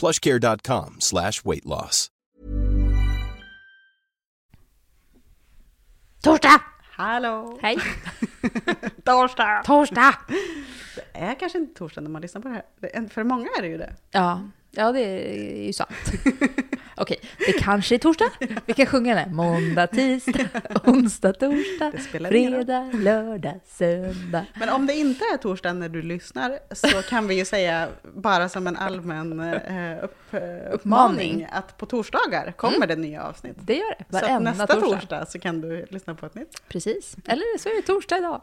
plushcare.com slash weight loss. Torsdag! Hallå! Hej! Torsdag! Torsdag! Det är kanske inte torsdag när man lyssnar på det här. För många är det ju det. Ja, ja det är ju sant. Okej, det kanske är torsdag. Vi kan sjunga den. Måndag, tisdag, onsdag, torsdag, fredag, lördag, söndag. Men om det inte är torsdag när du lyssnar så kan vi ju säga bara som en allmän eh, upp, eh, uppmaning att på torsdagar kommer det nya avsnitt. Det gör det. Så Varenda nästa torsdag. torsdag. så kan du lyssna på ett nytt. Precis. Eller så är det torsdag idag.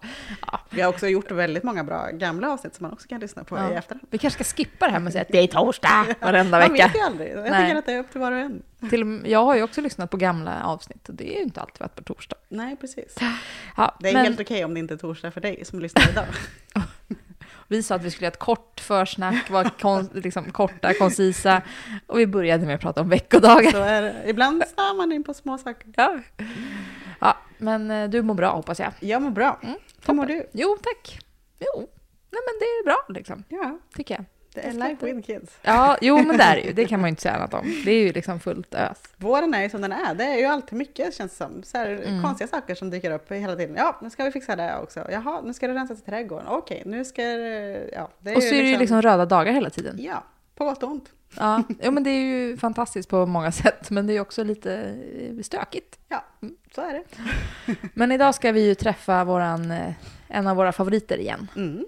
Ja. Vi har också gjort väldigt många bra gamla avsnitt som man också kan lyssna på i Ja. efterhand. Vi kanske ska skippa det här med att säga att det är torsdag varenda Man vecka. vet ju aldrig. Jag Nej. tycker att det är upp till var och en. Till, jag har ju också lyssnat på gamla avsnitt och det är ju inte alltid varit på torsdag. Nej, precis. Ja, Det är men helt okej om det inte är torsdag för dig som lyssnar idag. vi sa att vi skulle göra ett kort försnack, vara kon, liksom, korta, koncisa och vi började med att prata om veckodagar. Så är det. Ibland stör man in på små saker. Ja. ja, men eh, du mår bra hoppas jag. Jag mår bra. Mm, Hur mår du? Jo, tack. Jo, nej men det är bra liksom, Ja, tycker jag. Det är life with kids. Ja, jo men det är ju. Det kan man ju inte säga annat om. Det är ju liksom fullt ös. Våren är ju som den är. Det är ju alltid mycket känns som. Så här, Mm. Konstiga saker som dyker upp hela tiden. Ja, nu ska vi fixa det också. Jaha, nu ska det rensas i trädgården. Okej, nu ska. Ja, det Och så är det ju liksom röda dagar hela tiden. Ja, på gott och ont. Ja, jo, men det är ju fantastiskt på många sätt, men det är ju också lite eh, stökigt. Ja, så är det. Men idag ska vi ju träffa våran, eh, en av våra favoriter igen. Mm.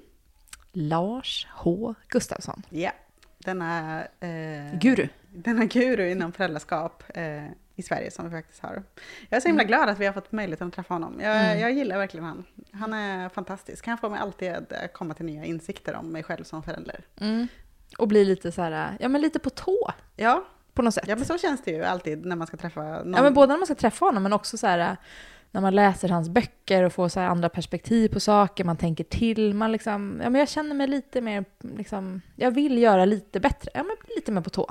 Lars H. Gustafsson. Ja, denna... Eh, Guru. Denna guru inom föräldraskap eh, i Sverige som vi faktiskt har. Jag är så himla glad att vi har fått möjligheten att träffa honom. Jag, Mm. jag gillar verkligen han. Han är fantastisk. Han får mig alltid att eh, komma till nya insikter om mig själv som förälder. Mm. Och bli lite så här, ja men lite på tå Ja, på något sätt. ja men så känns det ju alltid när man ska träffa någon. Ja, men både när man ska träffa honom men också så här när man läser hans böcker och får så andra perspektiv på saker, man tänker till, man liksom, ja men jag känner mig lite mer, liksom, jag vill göra lite bättre, ja men lite mer på tå.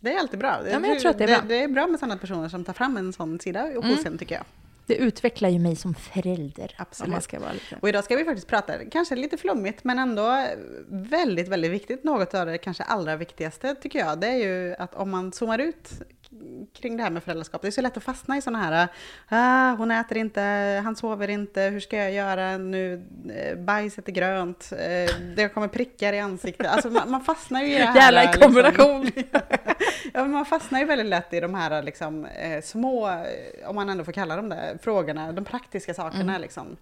Det är alltid bra. Ja, men jag tror att det är bra. Det är bra med sådana personer som tar fram en sån sida hos Mm. en tycker jag. Det utvecklar ju mig som förälder. Absolut. Ska vara lite... Och idag ska vi faktiskt prata, kanske lite flummigt, men ändå väldigt, väldigt viktigt. Något av det kanske allra viktigaste tycker jag, det är ju att om man zoomar ut kring det här med föräldraskap, det är så lätt att fastna i sådana här, ah, hon äter inte, han sover inte, hur ska jag göra nu, eh, bajset är grönt, eh, det kommer prickar i ansiktet. Alltså man, man fastnar ju i det här. Jävla i liksom- kombination. ja, men man fastnar ju väldigt lätt i de här liksom, eh, små, om man ändå får kalla dem det, frågorna, de praktiska sakerna. Mm. Liksom.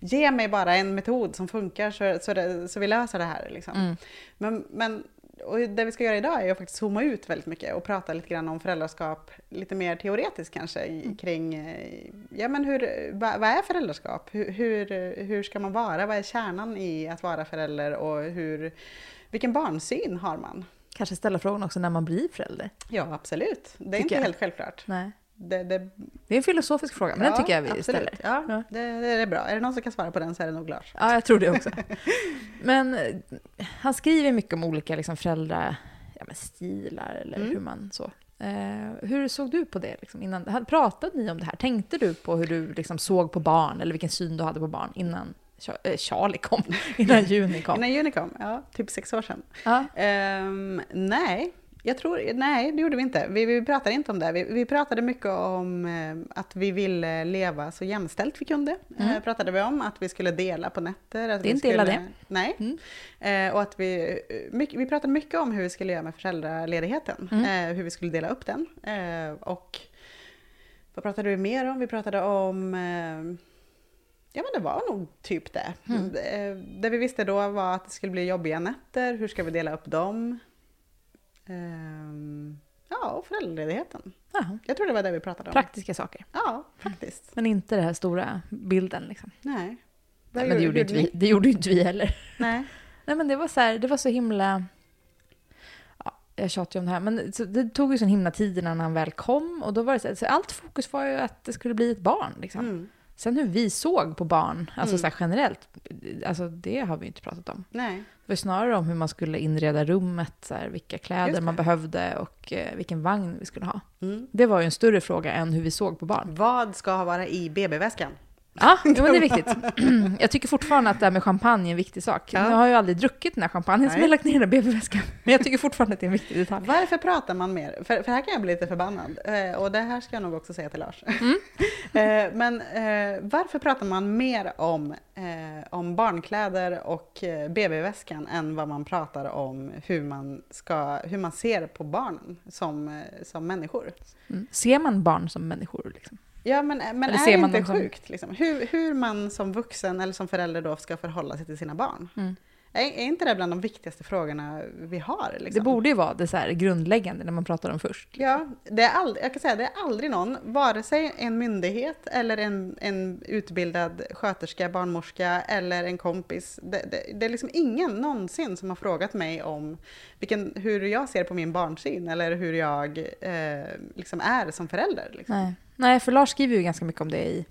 Ge mig bara en metod som funkar så, så, det, så vi löser det här. Liksom. Mm. Men, men och det vi ska göra idag är att faktiskt zooma ut väldigt mycket och prata lite grann om föräldraskap, lite mer teoretiskt kanske, Mm. kring eh, ja, men hur, vad, vad är föräldraskap? Hur, hur, hur ska man vara? Vad är kärnan i att vara förälder och hur, vilken barnsyn har man? Kanske ställa frågan också när man blir förälder. Ja, absolut. Det är Tycker inte jag. helt självklart. Nej. Det, det, Det är en filosofisk fråga, men den tycker jag vi absolut. ställer. Ja, Ja. Det, det är bra. Är det någon som kan svara på den så är det nog Lars. Ja, jag tror det också. Men eh, han skriver mycket om olika liksom, föräldrar, ja, men stilar eller Mm. hur man så. Eh, hur såg du på det liksom, innan? Pratade ni om det här? Tänkte du på hur du liksom, såg på barn eller vilken syn du hade på barn innan eh, Charlie kom, innan Juni kom? Innan juni kom, ja, typ sex år sedan. Ja. Ehm, nej, jag tror, nej, det gjorde vi inte. Vi, vi pratade inte om det. Vi, vi pratade mycket om eh, att vi ville leva så jämställt vi kunde. Mm. Eh, pratade vi om att vi skulle dela på nätter. Att Det är inte illa det. Nej. Mm. Eh, och att vi, eh, mycket, vi pratade mycket om hur vi skulle göra med föräldraledigheten. Mm. Eh, hur vi skulle dela upp den. Eh, och Vad pratade vi mer om? Vi pratade om... Eh, ja, men det var nog typ det. Mm. Eh, Det vi visste då var att det skulle bli jobbiga nätter. Hur ska vi dela upp dem? Ehm, ja, och föräldraledigheten. Jaha. Jag tror det var det vi pratade om. Praktiska saker. Ja, faktiskt. Men inte den här stora bilden liksom. Nej. Nej, men det gjorde, inte vi, det gjorde inte vi heller. Nej. Nej men det var så här, det var så himla... Ja, jag tjatar ju om det här, men det tog ju så himla tid innan han väl kom. Och då var det så, här, så allt fokus var ju att det skulle bli ett barn. Liksom. Mm. Sen hur vi såg på barn, alltså Mm. så generellt, alltså det har vi inte pratat om. Nej. Var snarare om hur man skulle inreda rummet, så här, vilka kläder man behövde och eh, vilken vagn vi skulle ha. Mm. Det var ju en större fråga än hur vi såg på barn. Vad ska vara i BB-väskan? Ja, jo, men det är viktigt. Jag tycker fortfarande att det här med champagne är en viktig sak. Ja. Nu har jag aldrig druckit den här champagnen som jag lagt ner i BB-väskan. Men jag tycker fortfarande att det är en viktig detalj. Varför pratar man mer? För, för här kan jag bli lite förbannad. Eh, och det här ska jag nog också säga till Lars. Mm. eh, men eh, varför pratar man mer om, eh, om barnkläder och eh, BB-väskan än vad man pratar om hur man, ska, hur man ser på barnen som, eh, som människor? Mm. Ser man barn som människor? Liksom? Ja, men, men Eller är det inte som- sjukt liksom? hur, hur man som vuxen eller som förälder då ska förhålla sig till sina barn? Mm. Är, är inte det bland de viktigaste frågorna vi har? Liksom? Det borde ju vara det så grundläggande när man pratar om först. Ja, det är aldrig, jag kan säga det är aldrig någon, vare sig en myndighet eller en, en utbildad sköterska, barnmorska eller en kompis. Det, det, det är liksom ingen någonsin som har frågat mig om vilken, hur jag ser på min barnsyn eller hur jag eh, liksom är som förälder. Liksom. Nej. Nej, för Lars skriver ju ganska mycket om det i,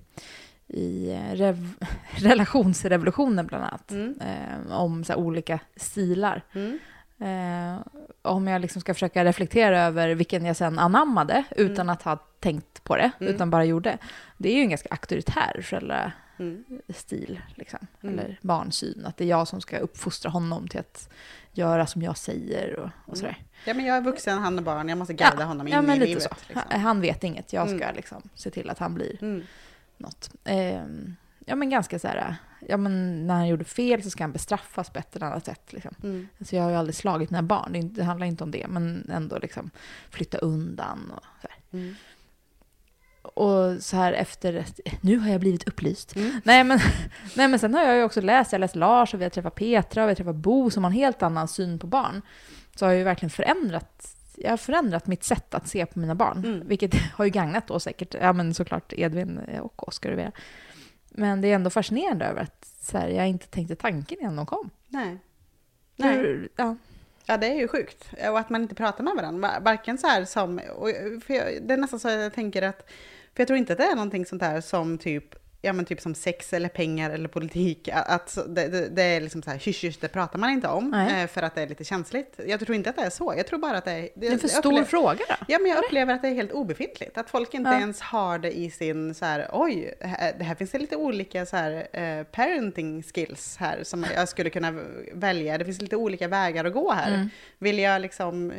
i eh, rev, relationsrevolutionen bland annat. Mm. Eh, om så olika stilar. Mm. Eh, om jag liksom ska försöka reflektera över vilken jag sen anammade utan Mm. att ha tänkt på det, Mm. utan bara gjorde. Det är ju en ganska auktoritär föräldrastil, Mm. liksom. Mm. eller barnsyn. Att det är jag som ska uppfostra honom till att göra som jag säger och, och sådär. Ja, men jag är vuxen, han är barn, jag måste guida honom in ja, men i lite livet. så. Liksom. Han, han vet inget, jag ska liksom se till att han blir. Något. Ehm, ja men ganska så här, ja men när han gjorde fel så ska han bestraffas på ett eller annat sätt. Liksom. Mm. Alltså jag har ju aldrig slagit mina barn, det, inte, det handlar inte om det, men ändå liksom flytta undan och så här. Mm. Och så här efter, nu har jag blivit upplyst. Mm. Nej, men, nej men sen har jag ju också läst, jag har läst Lars och vi har träffat Petra och vi har träffat Bo som har en helt annan syn på barn. Så har jag ju verkligen förändrat, jag har förändrat mitt sätt att se på mina barn. Mm. Vilket har ju gagnat då säkert, ja men såklart Edvin och Oskar och Vera. Men det är ändå fascinerande över att så här, jag inte tänkte tanken innan de kom. Nej. Nej. Hur, ja. Ja, det är ju sjukt. Och att man inte pratar med varandra. Va- Varken så här som... Och för jag, det är nästan så jag tänker att... För jag tror inte att det är någonting sånt här som typ... Ja, men typ som sex eller pengar eller politik. Att det, det, det är liksom så här, hysch, hysch, det pratar man inte om. Nej. eh, För att det är lite känsligt. Jag tror inte att det är så. Jag tror bara att det är... Det är en för stor upplever- fråga då. Ja, men jag upplever att det är helt obefintligt. Att folk inte Ja. ens har det i sin så här, oj, här, det här finns det lite olika så här, eh, parenting skills här som jag skulle kunna välja. Det finns lite olika vägar att gå här. Mm. Vill jag liksom, eh,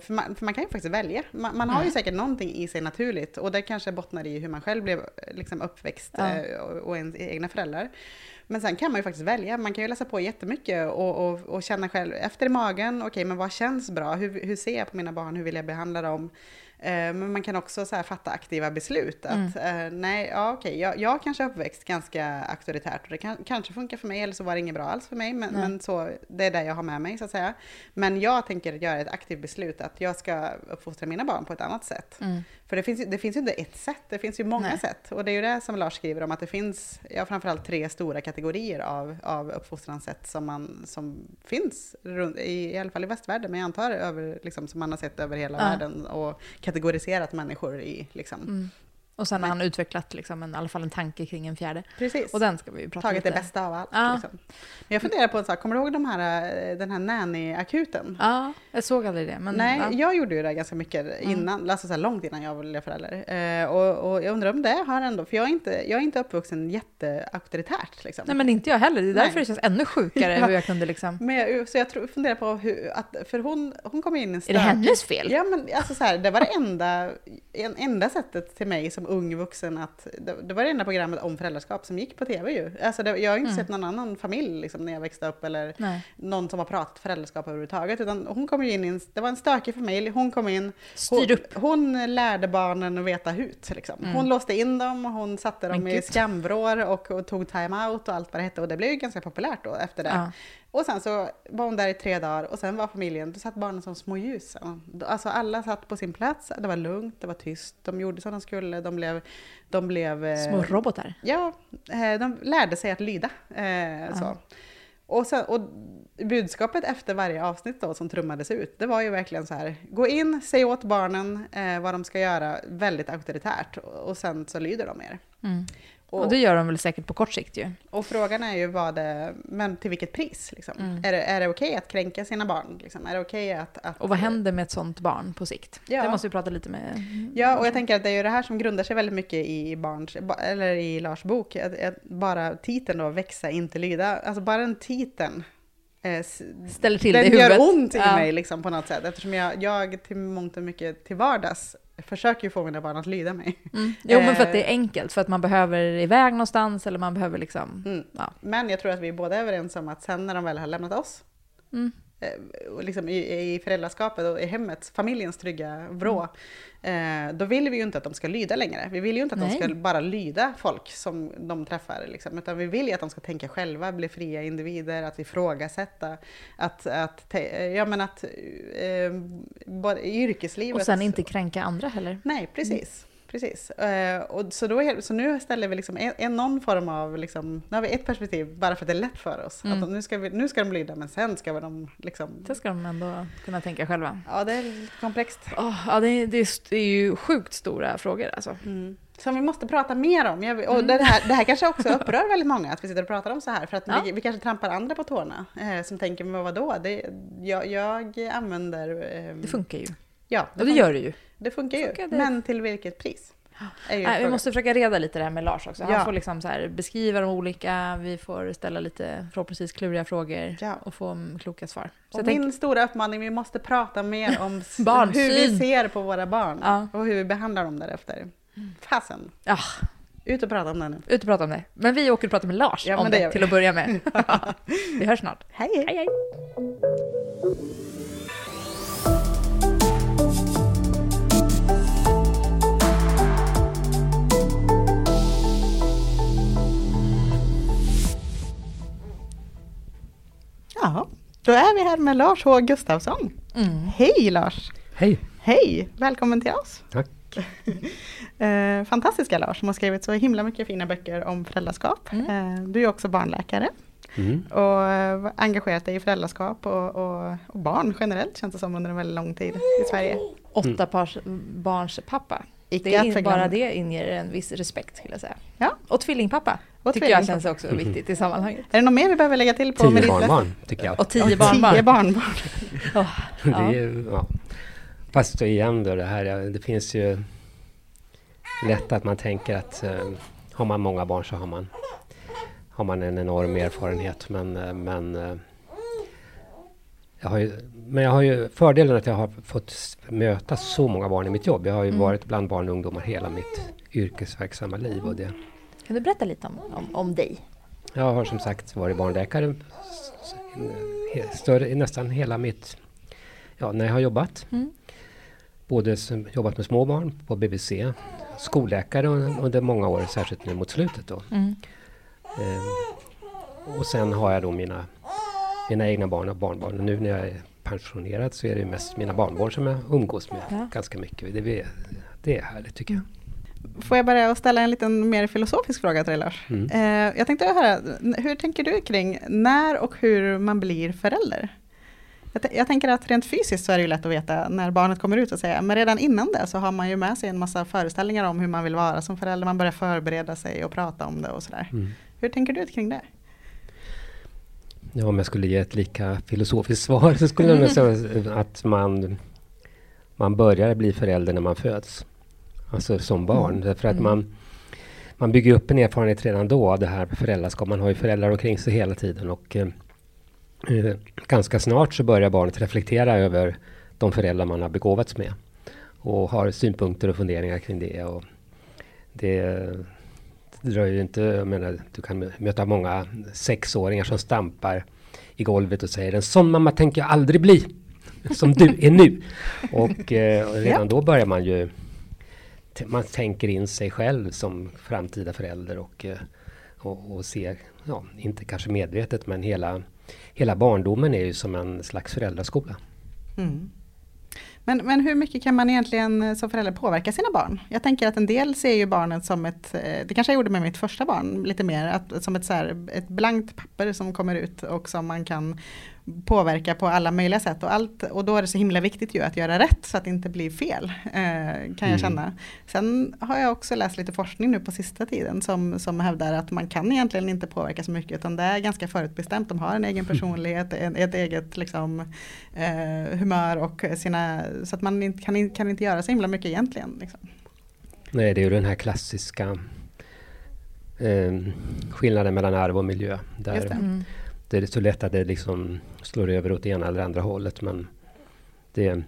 för, man, för man kan ju faktiskt välja. Man, man har ju säkert någonting i sig naturligt och det kanske bottnar i hur man själv blev eh, liksom uppväxt Ja. eh, och, och ens egna föräldrar. Men sen kan man ju faktiskt välja. Man kan ju läsa på jättemycket och, och, och känna själv efter i magen. Okej, men vad känns bra? Hur, hur ser jag på mina barn? Hur vill jag behandla dem? Eh, men man kan också så fatta aktiva beslut. Att eh, nej, ja okej, jag, jag kanske är uppväxt ganska auktoritärt och det kan, kanske funkar för mig eller så var det inget bra alls för mig. Men, men så, det är det jag har med mig så att säga. Men jag tänker göra ett aktivt beslut att jag ska uppfostra mina barn på ett annat sätt. Mm. För det finns, det finns ju inte ett sätt, det finns ju många Nej. sätt. Och det är ju det som Lars skriver om, att det finns ja, framförallt tre stora kategorier av, av uppfostranssätt som, man, som finns, runt, i, i alla fall i västvärlden, men jag antar över, liksom, som man har sett över hela Ja. världen och kategoriserat människor i. Liksom. Mm. Och sen har han utvecklat liksom en, i alla fall en tanke kring en fjärde. Precis. Och den ska vi prata Tagit lite. det bästa av allt. Ja. Liksom. Men jag funderar på en sak, kommer du ihåg de här, eh, den här nanny-akuten? Ja, jag såg aldrig det. Men, Nej, ja. jag gjorde ju det ganska mycket innan, alltså så långt innan jag blev förälder. Eh, och, och jag undrar om det har ändå, för jag är inte, jag är inte uppvuxen jätteauktoritärt. Liksom. Nej, men inte jag heller. Det är därför Nej. det känns ännu sjukare Ja. hur jag kunde liksom... Men jag, så jag tror, funderar på hur, att, för hon, hon kom in i en Är det hennes fel? Ja men alltså så här, det var det enda, en, enda sättet till mig som ung vuxen att det, det var det enda programmet om föräldraskap som gick på tv ju. Alltså det, jag har inte Mm. sett någon annan familj liksom, när jag växte upp eller Nej. någon som har pratat föräldraskap överhuvudtaget. Utan hon kom ju in i en, det var en stökig familj, hon kom in, hon, upp. hon lärde barnen att veta hut. Liksom. Mm. Hon låste in dem, hon satte dem Men i skamvrår och, och tog time-out och allt vad det hette. Och det blev ju ganska populärt då efter det. Ja. Och sen så var hon där i tre dagar och sen var familjen, då satt barnen som små ljus. Alltså alla satt på sin plats, det var lugnt, det var tyst, de gjorde som de skulle, de blev... De blev eh, Små robotar. Ja, eh, de lärde sig att lyda. Eh, så. Och, sen, och budskapet efter varje avsnitt då som trummades ut, det var ju verkligen så här, gå in, säg åt barnen eh, vad de ska göra, väldigt auktoritärt, och, och sen så lyder de er. Mm. Och, Och det gör de väl säkert på kort sikt ju. och frågan är ju vad det, men till vilket pris? Liksom? Mm. Är det, är det okej att kränka sina barn? Liksom? Är det okej att, att... Och vad händer med ett sånt barn på sikt? Ja. Det måste vi prata lite med. Ja, och jag tänker att det är ju det här som grundar sig väldigt mycket i barns, ba- eller i Lars bok, att, att bara titeln då, växa, inte lyda, alltså bara den titeln eh, Ställer till det den i huvudet. gör ont i Ja. mig liksom på något sätt, eftersom jag, jag till mångt och mycket till vardags försöker ju få mina barn att lyda mig. Mm. Jo, men för att Eh. det är enkelt, för att man behöver iväg någonstans eller man behöver liksom... Mm. Ja. Men jag tror att vi båda är överens om att sen när de väl har lämnat oss, Mm. Eh, liksom i, i föräldraskapet och i hemmet, familjens trygga vrå, eh, då vill vi ju inte att de ska lyda längre. Vi vill ju inte att Nej. de ska bara lyda folk som de träffar, liksom, utan vi vill ju att de ska tänka själva, bli fria individer, att ifrågasätta, att, att, te- ja, men att eh, både i yrkeslivet... Och sen inte kränka andra heller. Nej, precis. Precis. Eh, och så, då, så nu ställer vi liksom en, en, någon form av, liksom, nu har vi ett perspektiv bara för att det är lätt för oss. Mm. Att de, nu, ska vi, nu ska de lyda men sen ska de liksom... Det ska de ändå kunna tänka själva. Ja, det är komplext. Åh, ja, det, är, det, är, det är ju sjukt stora frågor alltså. Som vi måste prata mer om. Jag, och Mm. det, här, det här kanske också upprör väldigt många, att vi sitter och pratar om så här. För att Ja. vi, vi kanske trampar andra på tårna. Eh, som tänker, men vadå? Det, jag, jag använder... Eh, Det funkar ju. Ja, Och det gör det ju. det funkar ju. funkar det. Men till vilket pris? Nej, vi måste försöka reda lite det här med Lars också. Han Ja. får liksom så här beskriva de olika, vi får ställa lite förhoppningsvis kluriga frågor Ja. och få mm, kloka svar. Min tänker, stora uppmaning, vi måste prata mer om hur vi ser på våra barn Ja. och hur vi behandlar dem därefter. Fasen, ja, ut och prata om det nu. ut och prata om det. Men vi åker och pratar med Lars om det, det till att börja med. vi hörs snart. Hej! Hej hej! Ja, då är vi här med Lars H Gustafsson. Mm. Hej Lars! Hej! Hej! Välkommen till oss! Tack. Eh, fantastiska Lars som har skrivit så himla mycket fina böcker om föräldraskap. Mm. Eh, du är också barnläkare Mm. och eh, engagerat dig i föräldraskap och, och, och barn generellt känns det som under en väldigt lång tid i Sverige. Åtta pars barns pappa. Icke Det är, bara det inger en viss respekt skulle jag säga. Ja. Och tvillingpappa Och tycker jag känns också viktigt i sammanhanget. Är det något mer vi behöver lägga till på Tio barnbarn, tycker jag. Och tio Och barnbarn. Tio barnbarn. Det ja. är, ja. Fast då igen då, det här, det finns ju lätt att man tänker att eh, har man många barn så har man, har man en enorm erfarenhet. Men, eh, men, eh, jag har ju, men jag har ju fördelen att jag har fått möta så många barn i mitt jobb. Jag har ju Mm. varit bland barn och ungdomar hela mitt yrkesverksamma liv. Och det, Kan du berätta lite om, om, om dig? Jag har som sagt varit barnläkare större, nästan hela mitt... Ja, när jag har jobbat. Mm. Både som, jobbat med små barn på BVC, skolläkare un- under många år, särskilt nu mot slutet. Då. Mm. Ehm, och sen har jag då mina, mina egna barn och barnbarn. Och nu när jag är pensionerad så är det mest mina barnbarn som jag umgås med Ja. ganska mycket. Det, det är härligt tycker jag. Får jag börja ställa en liten mer filosofisk fråga till dig Lars? Mm. Eh, jag tänkte höra, hur tänker du kring när och hur man blir förälder? Jag, jag tänker att rent fysiskt så är det ju lätt att veta när barnet kommer ut och säga, men redan innan det så har man ju med sig en massa föreställningar om hur man vill vara som förälder, man börjar förbereda sig och prata om det och sådär. Mm. Hur tänker du kring det? Ja, om jag skulle ge ett lika filosofiskt svar så skulle jag säga att man, man börjar bli förälder när man föds. Alltså som barn. Mm. Därför att Mm. man, man bygger upp en erfarenhet redan då av det här föräldraskap. Man har ju föräldrar omkring sig hela tiden och eh, eh, ganska snart så börjar barnet reflektera över de föräldrar man har begåvats med. Och har synpunkter och funderingar kring det. Och det, det dröjer ju inte, jag menar, du kan möta många sexåringar som stampar i golvet och säger en sån mamma tänker jag aldrig bli. Som du är nu. Och eh, redan då börjar man ju man tänker in sig själv som framtida förälder och, eh, och, och ser, ja, inte kanske medvetet, men hela, hela barndomen är ju som en slags föräldraskola. Mm. Men, men hur mycket kan man egentligen eh, som förälder påverka sina barn? Jag tänker att en del ser ju barnet som ett, eh, det kanske jag gjorde med mitt första barn lite mer, att, som ett, så här, ett blankt papper som kommer ut och som man kan påverka på alla möjliga sätt och, allt, och då är det så himla viktigt ju att göra rätt så att det inte blir fel. Eh, kan jag mm. känna. Sen har jag också läst lite forskning nu på sista tiden som, som hävdar att man kan egentligen inte påverka så mycket utan det är ganska förutbestämt. De har en egen personlighet, en, ett eget liksom, eh, humör och sina, så att man inte, kan, kan inte göra så himla mycket egentligen. Liksom. Nej, det är ju den här klassiska eh, skillnaden mellan arv och miljö. Där, mm det är så lätt att det liksom slår över åt ena eller andra hållet. Men det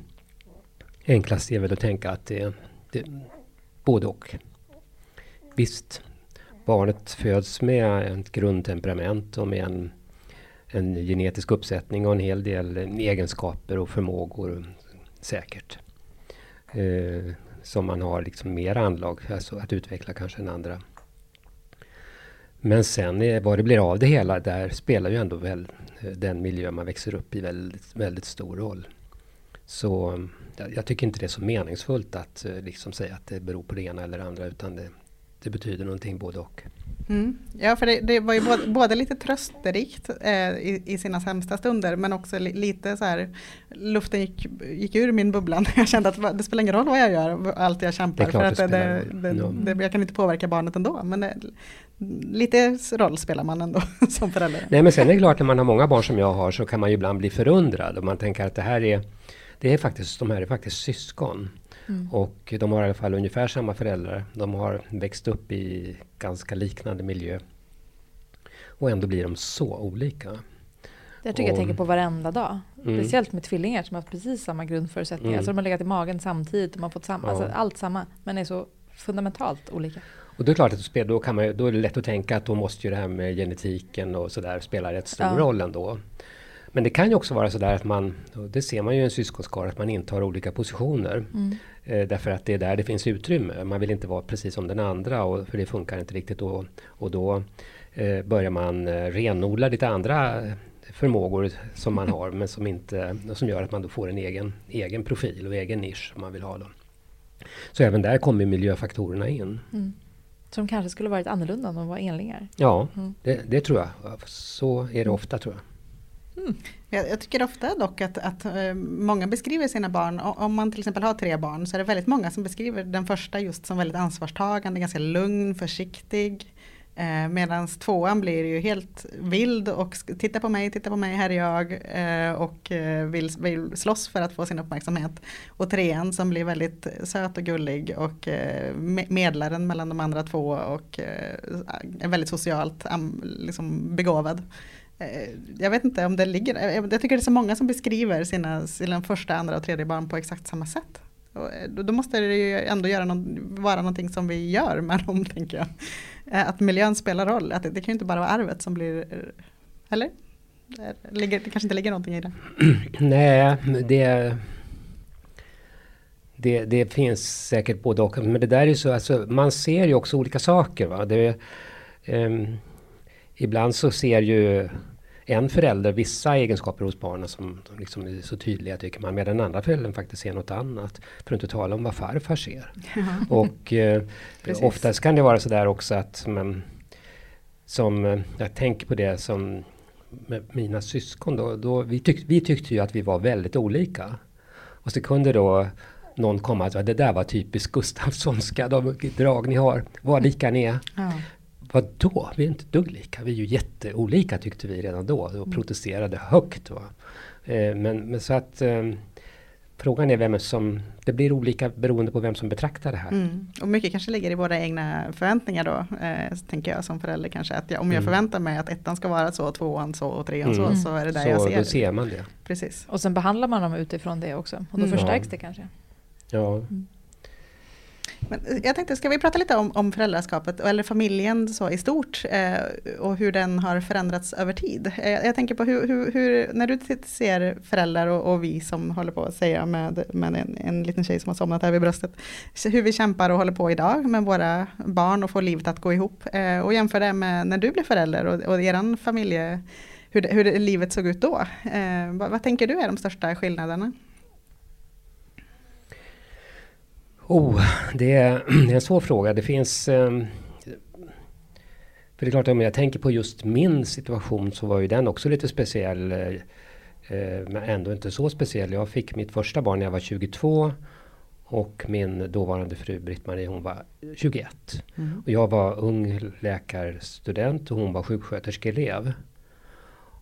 enklaste är väl att tänka att det, det både och. Visst, barnet föds med ett grundtemperament och med en, en genetisk uppsättning och en hel del egenskaper och förmågor säkert. Eh, som man har liksom mer anlag alltså att utveckla kanske än andra. Men sen vad det blir av det hela, där spelar ju ändå väl eh, den miljö man växer upp i väldigt, väldigt stor roll. Så eh, jag tycker inte det är så meningsfullt att eh, liksom säga att det beror på det ena eller det andra utan det, det betyder någonting både och. Mm. Ja, för det, det, var ju både, både lite trösterikt eh, i, i, sina sämsta stunder men också li, lite så här luften gick, gick ur min bubbla. Jag kände att det spelar ingen roll vad jag gör, allt jag kämpar för att det, det, jag kan inte påverka barnet ändå. Men lite roll spelar man ändå som förälder. Nej men sen är det klart när man har många barn som jag har så kan man ju ibland bli förundrad och man tänker att det här är, det är faktiskt, de här är faktiskt syskon. Mm. Och de har i alla fall ungefär samma föräldrar. De har växt upp i ganska liknande miljö. Och ändå blir de så olika. Jag tycker och, jag tänker på varenda dag. Mm. Speciellt med tvillingar som har precis samma grundförutsättningar. Mm. Alltså de har legat i magen samtidigt. De har fått samma, alltså ja. alltså allt samma. Men är så fundamentalt olika. Och då är det klart att då, kan man, då är det lätt att tänka att då måste ju det här med genetiken och sådär spela rätt stor ja. roll ändå. Men det kan ju också vara sådär att man, det ser man ju i en syskonskara, att man intar olika positioner. Mm. Eh, därför att det är där det finns utrymme. Man vill inte vara precis som den andra, och, för det funkar inte riktigt. då. och då eh, börjar man eh, renodla lite andra förmågor som man har, men som, inte, som gör att man då får en egen, egen profil och egen nisch som man vill ha. Då. Så även där kommer miljöfaktorerna in. Mm. Som kanske skulle varit annorlunda om de var enlingar? Ja, mm. det, det, tror jag. Så är det ofta tror jag. Mm. Jag, jag, tycker ofta dock att, att eh, många beskriver sina barn, om man till exempel har tre barn så är det väldigt många som beskriver den första just som väldigt ansvarstagande, ganska lugn, försiktig. Eh, Medan tvåan blir ju helt vild och titta på mig, titta på mig, här är jag eh, och eh, vill, vill slåss för att få sin uppmärksamhet. Och trean som blir väldigt söt och gullig och eh, medlaren mellan de andra två och eh, är väldigt socialt liksom begåvad. Eh, jag vet inte om det ligger, eh, jag tycker det är så många som beskriver sina, sina första, andra och tredje barn på exakt samma sätt. Eh, då måste det ju ändå göra någon, vara någonting som vi gör med dem, tänker jag. Att miljön spelar roll, att det, det kan ju inte bara vara arvet som blir, eller? Det, det kanske inte ligger någonting i det? Nej, det, det, det finns säkert både och. Men det där är ju så, alltså, man ser ju också olika saker. Va? Det, um, ibland så ser ju en förälder vissa egenskaper hos barnen som liksom är så tydliga tycker man. Medan den andra föräldern faktiskt ser något annat. För att inte tala om vad farfar ser. Ja. Och eh, oftast kan det vara sådär också att man, som, eh, jag tänker på det som mina syskon då. då vi, tyck, vi tyckte ju att vi var väldigt olika. Och så kunde då någon komma och säga det där var typiskt Gustafssonska, de drag ni har, vad lika ni är. Ja. Vadå? Vi är inte dugg lika. Vi är ju jätteolika tyckte vi redan då och mm. protesterade högt. Va? Eh, men, men så att eh, Frågan är vem som, det blir olika beroende på vem som betraktar det här. Mm. Och mycket kanske ligger i våra egna förväntningar då, eh, tänker jag som förälder kanske. Att jag, om jag mm. förväntar mig att ettan ska vara så, tvåan så och trean mm. så, så är det där så jag ser. Då ser man det. Precis. Och sen behandlar man dem utifrån det också och då mm. förstärks det kanske. Ja. Mm. Men eh, jag tänkte, ska vi prata lite om, om föräldraskapet, eller familjen så i stort, eh, och hur den har förändrats över tid? Eh, jag tänker på hur, hur, hur, när du ser föräldrar och, och, vi som håller på att säga med, med en, en liten tjej som har somnat här vid bröstet, hur vi kämpar och håller på idag med våra barn och får livet att gå ihop, eh, och jämför det med när du blev förälder och, och er familje, hur, hur livet såg ut då. Eh, vad, vad tänker du är de största skillnaderna? Oh, det är, det är en svår fråga. Det finns... Um, för det är klart, om jag tänker på just min situation så var ju den också lite speciell. Uh, men ändå inte så speciell. Jag fick mitt första barn när jag var 22. Och min dåvarande fru Britt-Marie hon var 21. Mm. Och jag var ung läkarstudent och hon var sjuksköterskeelev.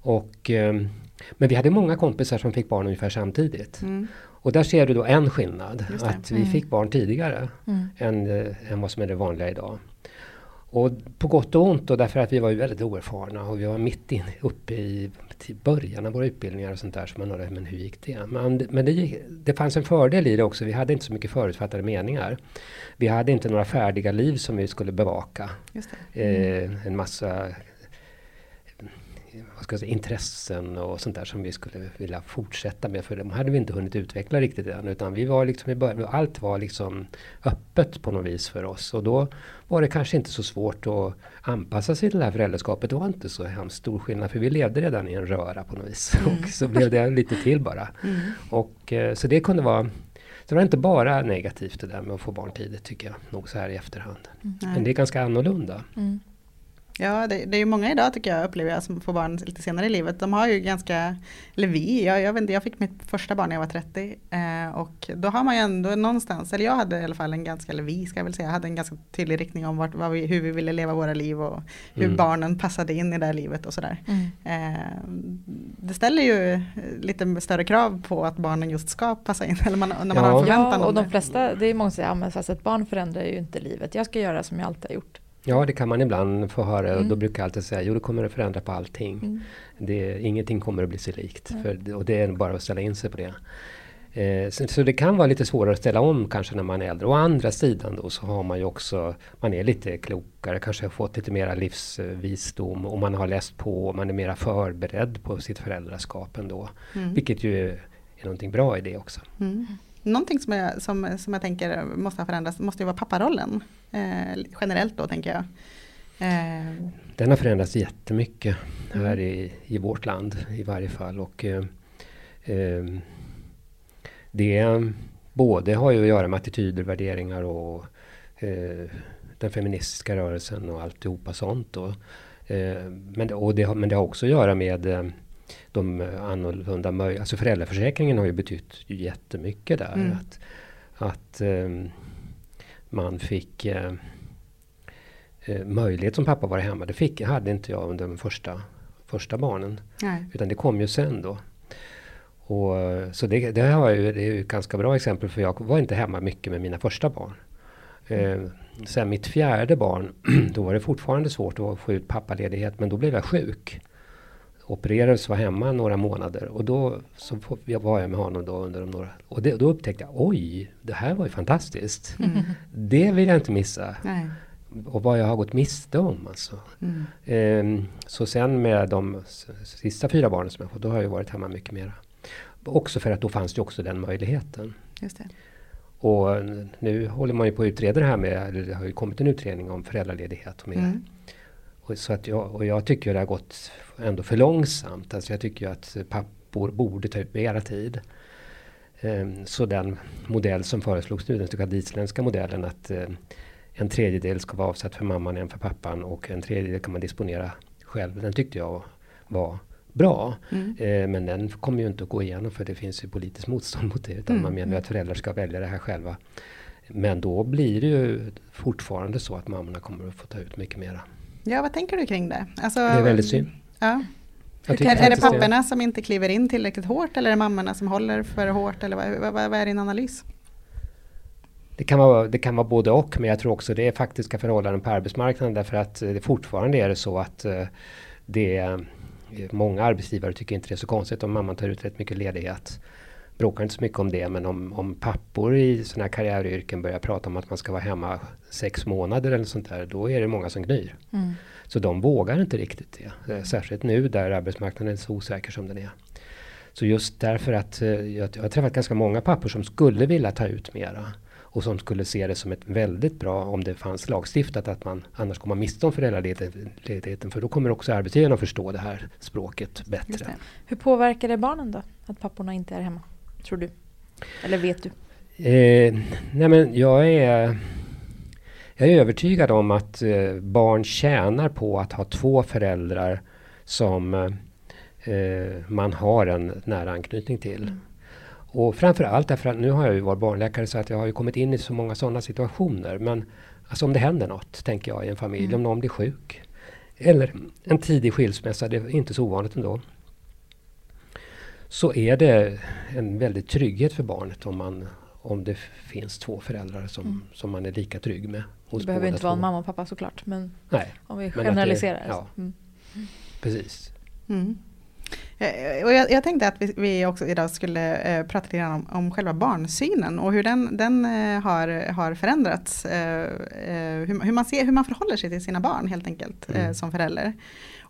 Och, um, men vi hade många kompisar som fick barn ungefär samtidigt. Mm. Och där ser du då en skillnad. Att vi mm. fick barn tidigare mm. än, äh, än vad som är det vanliga idag. Och på gott och ont då, därför att vi var ju väldigt oerfarna och vi var mitt inne uppe i början av våra utbildningar och sånt där. Så man undrade, men hur gick det? Men, men det, det fanns en fördel i det också. Vi hade inte så mycket förutfattade meningar. Vi hade inte några färdiga liv som vi skulle bevaka. Mm. Eh, en massa vad ska jag säga, intressen och sånt där som vi skulle vilja fortsätta med. För de hade vi inte hunnit utveckla riktigt än. Utan vi var liksom i början, allt var liksom öppet på något vis för oss. Och då var det kanske inte så svårt att anpassa sig till det här föräldraskapet. Det var inte så hemskt stor skillnad. För vi levde redan i en röra på något vis. Mm. Och så blev det lite till bara. Mm. Och, eh, så det kunde vara så det var inte bara negativt det där med att få barn tidigt tycker jag. Nog så här i efterhand. Mm. Men det är ganska annorlunda. Mm. Ja, det, det är ju många idag tycker jag upplever jag som får barn lite senare i livet. De har ju ganska, eller vi, jag, jag, vet inte, jag fick mitt första barn när jag var 30 eh, och då har man ju ändå någonstans, eller jag hade i alla fall en ganska, eller vi ska jag väl säga, hade en ganska tydlig riktning om vart, vi, hur vi ville leva våra liv och hur mm. barnen passade in i det här livet och sådär. Mm. Eh, det ställer ju lite större krav på att barnen just ska passa in, eller man, när man ja. har förväntan ja, och de flesta, det är många som säger, ja, men ett barn förändrar ju inte livet, jag ska göra som jag alltid har gjort. Ja, det kan man ibland få höra mm. och då brukar jag alltid säga, jo det kommer att förändra på allting. Mm. Det, ingenting kommer att bli sig likt mm. för, och det är bara att ställa in sig på det. Eh, så, så, det kan vara lite svårare att ställa om kanske när man är äldre. Å andra sidan då så har man ju också, man är lite klokare, kanske har fått lite mera livsvisdom och man har läst på och man är mera förberedd på sitt föräldraskap ändå. Mm. Vilket ju är, är någonting bra i det också. Någonting som jag, som, som jag tänker måste ha förändrats måste ju vara papparollen. Eh, generellt då tänker jag. Eh. Den har förändrats jättemycket här i, i vårt land i varje fall. Och, eh, eh, det både har ju att göra med attityder, värderingar och eh, den feministiska rörelsen och alltihopa sånt. Och, eh, men, och det, men det har också att göra med eh, de annorlunda möjligheterna. Alltså föräldraförsäkringen har ju betytt jättemycket där. Mm. Att, att um, man fick uh, uh, möjlighet som pappa vara hemma. Det fick, hade inte jag under de första, första barnen. Nej. Utan det kom ju sen då. Och, så det, det, har ju, det är ju ett ganska bra exempel för jag var inte hemma mycket med mina första barn. Mm. Eh, sen mitt fjärde barn, då var det fortfarande svårt att få ut pappaledighet men då blev jag sjuk opererades och var hemma några månader. Och då så var jag med honom då under de några... Och det, då upptäckte jag, oj, det här var ju fantastiskt. Mm. Det vill jag inte missa. Nej. Och vad jag har gått miste om alltså. Mm. Ehm, så sen med de sista fyra barnen som jag fått, då har jag varit hemma mycket mera. Också för att då fanns det också den möjligheten. Just det. Och nu håller man ju på att utreda det här med, det har ju kommit en utredning om föräldraledighet. Med, mm. Och, så att jag, och jag tycker det har gått ändå för långsamt. Alltså jag tycker att pappor borde ta ut mera tid. Ehm, så den modell som föreslogs nu, den så kallade isländska modellen att eh, en tredjedel ska vara avsatt för mamman, en för pappan och en tredjedel kan man disponera själv. Den tyckte jag var bra. Mm. Ehm, men den kommer ju inte att gå igenom för det finns ju politiskt motstånd mot det. Utan mm. man menar att föräldrar ska välja det här själva. Men då blir det ju fortfarande så att mammorna kommer att få ta ut mycket mera. Ja, vad tänker du kring det? Alltså, det är väldigt synd. Ja. Är det papporna som inte kliver in tillräckligt hårt eller är det mammorna som håller för hårt? Eller vad, vad, vad är din analys? Det kan, vara, det kan vara både och, men jag tror också det är faktiska förhållanden på arbetsmarknaden därför att det fortfarande är det så att eh, det är, många arbetsgivare tycker inte det är så konstigt om mamman tar ut rätt mycket ledighet. Bråkar inte så mycket om det, men om, om pappor i sådana här karriäryrken börjar prata om att man ska vara hemma sex månader eller sånt där, då är det många som gnyr. Mm. Så de vågar inte riktigt det. Eh, Särskilt nu där arbetsmarknaden är så osäker som den är. Så just därför att eh, jag, jag har träffat ganska många pappor som skulle vilja ta ut mera. Och som skulle se det som ett väldigt bra, om det fanns lagstiftat, att man annars går man miste om föräldraledigheten. För då kommer också arbetsgivarna att förstå det här språket bättre. det. Hur påverkar det barnen då? Att papporna inte är hemma? Tror du? Eller vet du? Eh, nej men jag är, jag är övertygad om att eh, barn tjänar på att ha två föräldrar som eh, man har en nära anknytning till. Och framförallt därför att nu har jag ju varit barnläkare så att jag har ju kommit in i så många sådana situationer. Men alltså om det händer något, tänker jag, i en familj, om någon blir sjuk. Eller en tidig skilsmässa, det är inte så ovanligt ändå. Så är det en väldig trygghet för barnet om, man, om det finns två föräldrar som, som man är lika trygg med. Hos Det behöver inte vara en två. mamma och pappa såklart. Men Nej, om vi att det- generaliserar. ja. Mm. precis. Mm. Eh, Och jag, jag tänkte att vi, vi också idag skulle eh, prata lite grann om, om själva barnsynen och hur den, den eh, har, har förändrats. Eh, eh, hur, hur, man ser, hur man förhåller sig till sina barn helt enkelt eh, Mm. som förälder.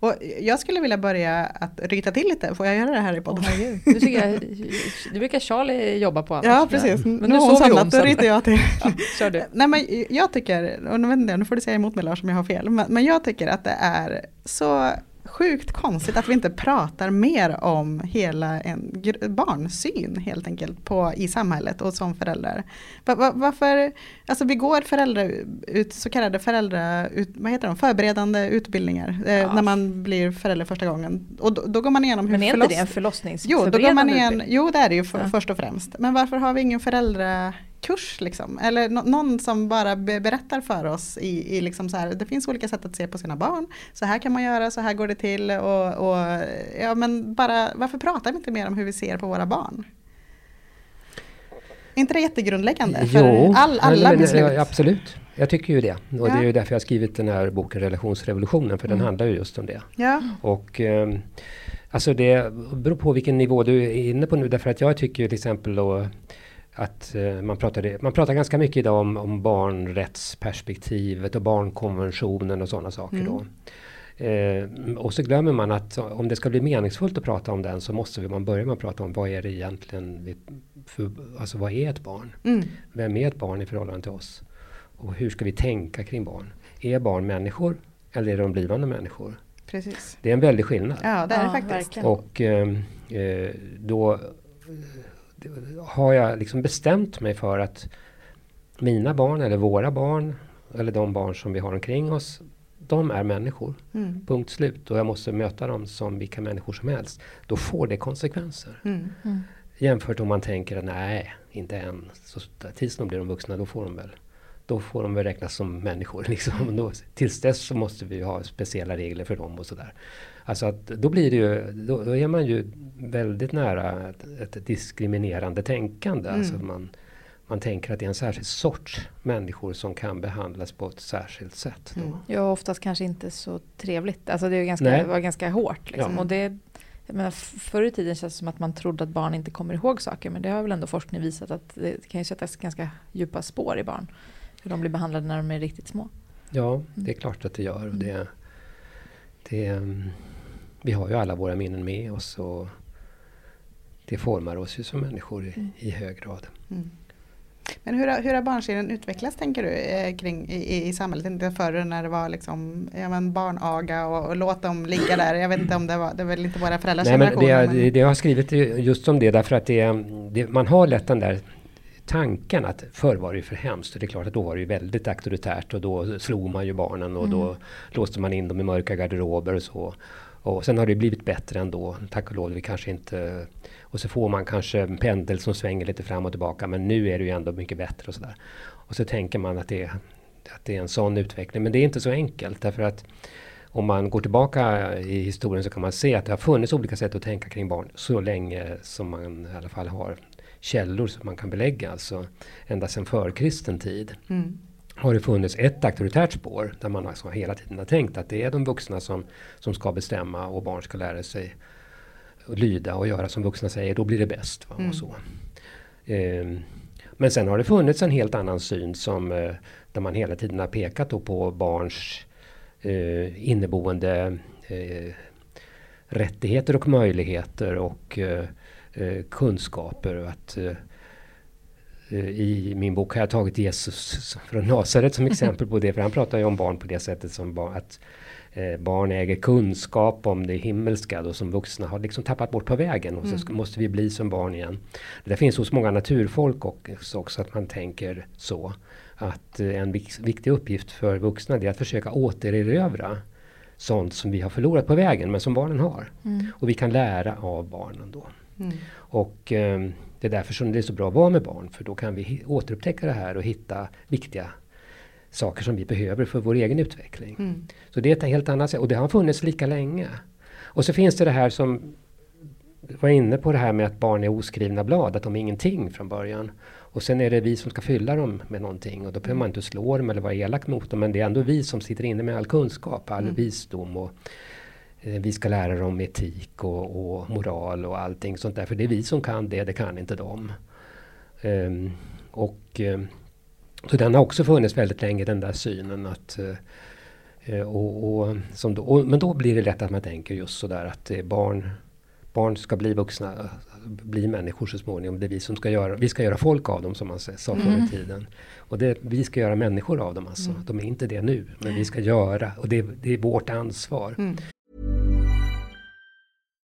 Och jag skulle vilja börja att ryta till lite, får jag göra det här i podden? herregud. Du jag, brukar Charlie jobba på annars. Ja precis, Men nu nu har hon somnat, då ryter jag till. Ja, kör du. Nej men jag tycker, och nu, vet inte, jag, nu får du säga emot mig Lars om jag har fel, men, men jag tycker att det är så sjukt konstigt att vi inte pratar mer om hela en barnsyn helt enkelt på, i samhället och som föräldrar. Va, va, varför, alltså vi går föräldra, ut, så kallade föräldra, ut, vad heter de, förberedande utbildningar eh, Ja. när man blir förälder första gången. Och då, då går man igenom hur Men är inte det en förloss- förlossnings... Jo, då går man igen, jo det är det ju för, Ja. först och främst. Men varför har vi ingen föräldrakurs liksom? Eller nå- någon som bara be berättar för oss i, i liksom så här, det finns olika sätt att se på sina barn. Så här kan man göra, så här går det till och, och ja men bara, varför pratar vi inte mer om hur vi ser på våra barn? Är inte det jättegrundläggande för all, alla beslut? ja, absolut. Jag tycker ju det. Och det Ja. är ju därför jag har skrivit den här boken Relationsrevolutionen, för den Mm. handlar ju just om det. Ja, Och eh, alltså det beror på vilken nivå du är inne på nu. Därför att jag tycker till exempel då att eh, man, pratar, man pratar ganska mycket idag om, om barnrättsperspektivet och barnkonventionen och sådana saker Mm. då. Eh, och så glömmer man att om det ska bli meningsfullt att prata om den så måste man börja med att prata om vad är det egentligen, vi, för, alltså vad är ett barn? mm, Vem är ett barn i förhållande till oss? Och hur ska vi tänka kring barn? Är barn människor eller är de blivande människor? precis. Det är en väldig skillnad. Ja, det är det Ja, faktiskt. verkligen. Och ehm, eh, då har jag liksom bestämt mig för att mina barn eller våra barn eller de barn som vi har omkring oss, de är människor. Mm, Punkt slut. Och jag måste möta dem som vilka människor som helst. Då får det konsekvenser. mm, Mm. Jämfört om man tänker att nej, inte än. Så tills de blir de vuxna, då får de väl då får de väl räknas som människor. Liksom. Då, tills dess så måste vi ha speciella regler för dem och sådär. Alltså att då blir det ju, då, då är man ju väldigt nära ett, ett diskriminerande tänkande. Mm. Alltså man, man tänker att det är en särskild sorts människor som kan behandlas på ett särskilt sätt. Då. Mm. Ja, oftast kanske inte så trevligt. Alltså det är ganska, Nej. var ganska hårt. Liksom. Ja. Och det, jag menar, förr i tiden känns det som att man trodde att barn inte kommer ihåg saker. Men det har väl ändå forskning visat att det kan ju sättas ganska djupa spår i barn. Hur de blir behandlade när de är riktigt små. Ja, det är klart att det gör. Och det, det, mm, vi har ju alla våra minnen med oss och det formar oss ju som människor i, i hög grad. Mm. Men hur hur har barnsynen utvecklats tänker du eh, kring, i, i samhället? Inte förr när det var liksom, ja, men barnaga och, och låt dem ligga där. Jag vet inte om det var, det var väl inte våra föräldrars Nej, men det, men- det, det jag har skrivit just om det därför att det, det, man har lätt den där tanken att förr var det ju för hemskt. Och det är klart att då var det ju väldigt auktoritärt och då slog man ju barnen och då låste man in dem i mörka garderober och så. Och sen har det blivit bättre ändå, tack och lov. Vi kanske inte... Och så får man kanske en pendel som svänger lite fram och tillbaka. Men nu är det ju ändå mycket bättre och sådär. Och så tänker man att det, att det är en sån utveckling. Men det är inte så enkelt. Därför att om man går tillbaka i historien så kan man se att det har funnits olika sätt att tänka kring barn så länge som man i alla fall har källor som man kan belägga. Alltså ända sedan förkristen tid Mm har det funnits ett auktoritärt spår där man alltså hela tiden har tänkt att det är de vuxna som, som ska bestämma och barn ska lära sig och lyda och göra som vuxna säger, då blir det bäst. Va? Och så. Eh, men sen har det funnits en helt annan syn som eh, där man hela tiden har pekat på barns eh, inneboende eh, rättigheter och möjligheter och eh, kunskaper. Att, eh, eh, I min bok har jag tagit Jesus från Nasaret som exempel på det, för han pratar ju om barn på det sättet som barn, att barn äger kunskap om det himmelska då som vuxna har liksom tappat bort på vägen och så mm. måste vi bli som barn igen. Det finns hos många naturfolk också, också att man tänker så. Att en viktig uppgift för vuxna är att försöka återerövra sånt som vi har förlorat på vägen men som barnen har. Mm. Och vi kan lära av barnen då. Mm. Och eh, det är därför som det är så bra att vara med barn för då kan vi återupptäcka det här och hitta viktiga saker som vi behöver för vår egen utveckling. Mm. Så det är ett helt annat sätt och det har funnits lika länge. Och så finns det det här som var inne på det här med att barn är oskrivna blad, att de är ingenting från början. Och sen är det vi som ska fylla dem med någonting och då behöver man inte slå dem eller vara elak mot dem men det är ändå vi som sitter inne med all kunskap, all mm. visdom och vi ska lära dem etik och, och, moral och allting sånt där. För det är vi som kan det, det kan inte de. Um, och um, så den har också funnits väldigt länge den där synen att uh, och, och, som då, och, men då blir det lätt att man tänker just sådär att barn, barn ska bli vuxna bli människor så småningom. Det är vi som ska göra, vi ska göra folk av dem som man sa förr i mm. tiden. Och det, vi ska göra människor av dem alltså. Mm. De är inte det nu, men vi ska göra och det, det är vårt ansvar. Mm.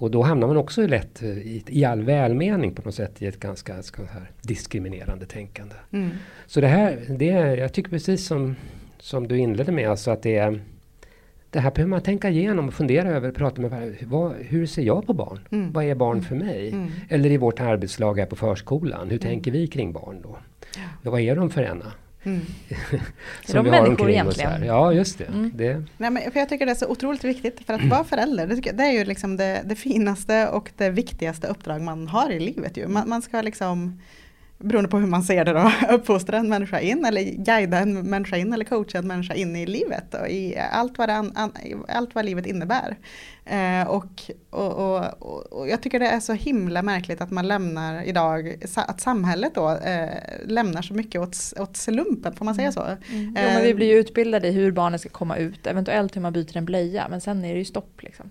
Och då hamnar man också lätt i, i all välmening på något sätt i ett ganska ska här, diskriminerande tänkande. Mm. Så det här, det, jag tycker precis som, som du inledde med, alltså att det är det här behöver man tänka igenom och fundera över. Prata med vad, hur ser jag på barn? Mm. Vad är barn mm. för mig? Mm. Eller i vårt arbetslag här på förskolan, hur mm. tänker vi kring barn då? Ja. Vad är de för ena? Mm. som de vi har människor egentligen? Ja, just det. Mm. det. Nej, men för jag tycker det är så otroligt viktigt, för att vara förälder, det, jag, det är ju liksom det, det, finaste och det viktigaste uppdrag man har i livet. Ju. Man, man ska liksom beroende på hur man ser det då, uppfostra en människa in eller guida en människa in eller coacha en människa in i livet och i allt vad, an, an, allt vad livet innebär. Eh, och, och, och, och, jag tycker det är så himla märkligt att man lämnar idag, att samhället då eh, lämnar så mycket åt, åt slumpen, får man säga så? Mm. Mm. Eh, jo, men vi blir ju utbildade i hur barnet ska komma ut, eventuellt hur man byter en blöja, men sen är det ju stopp liksom.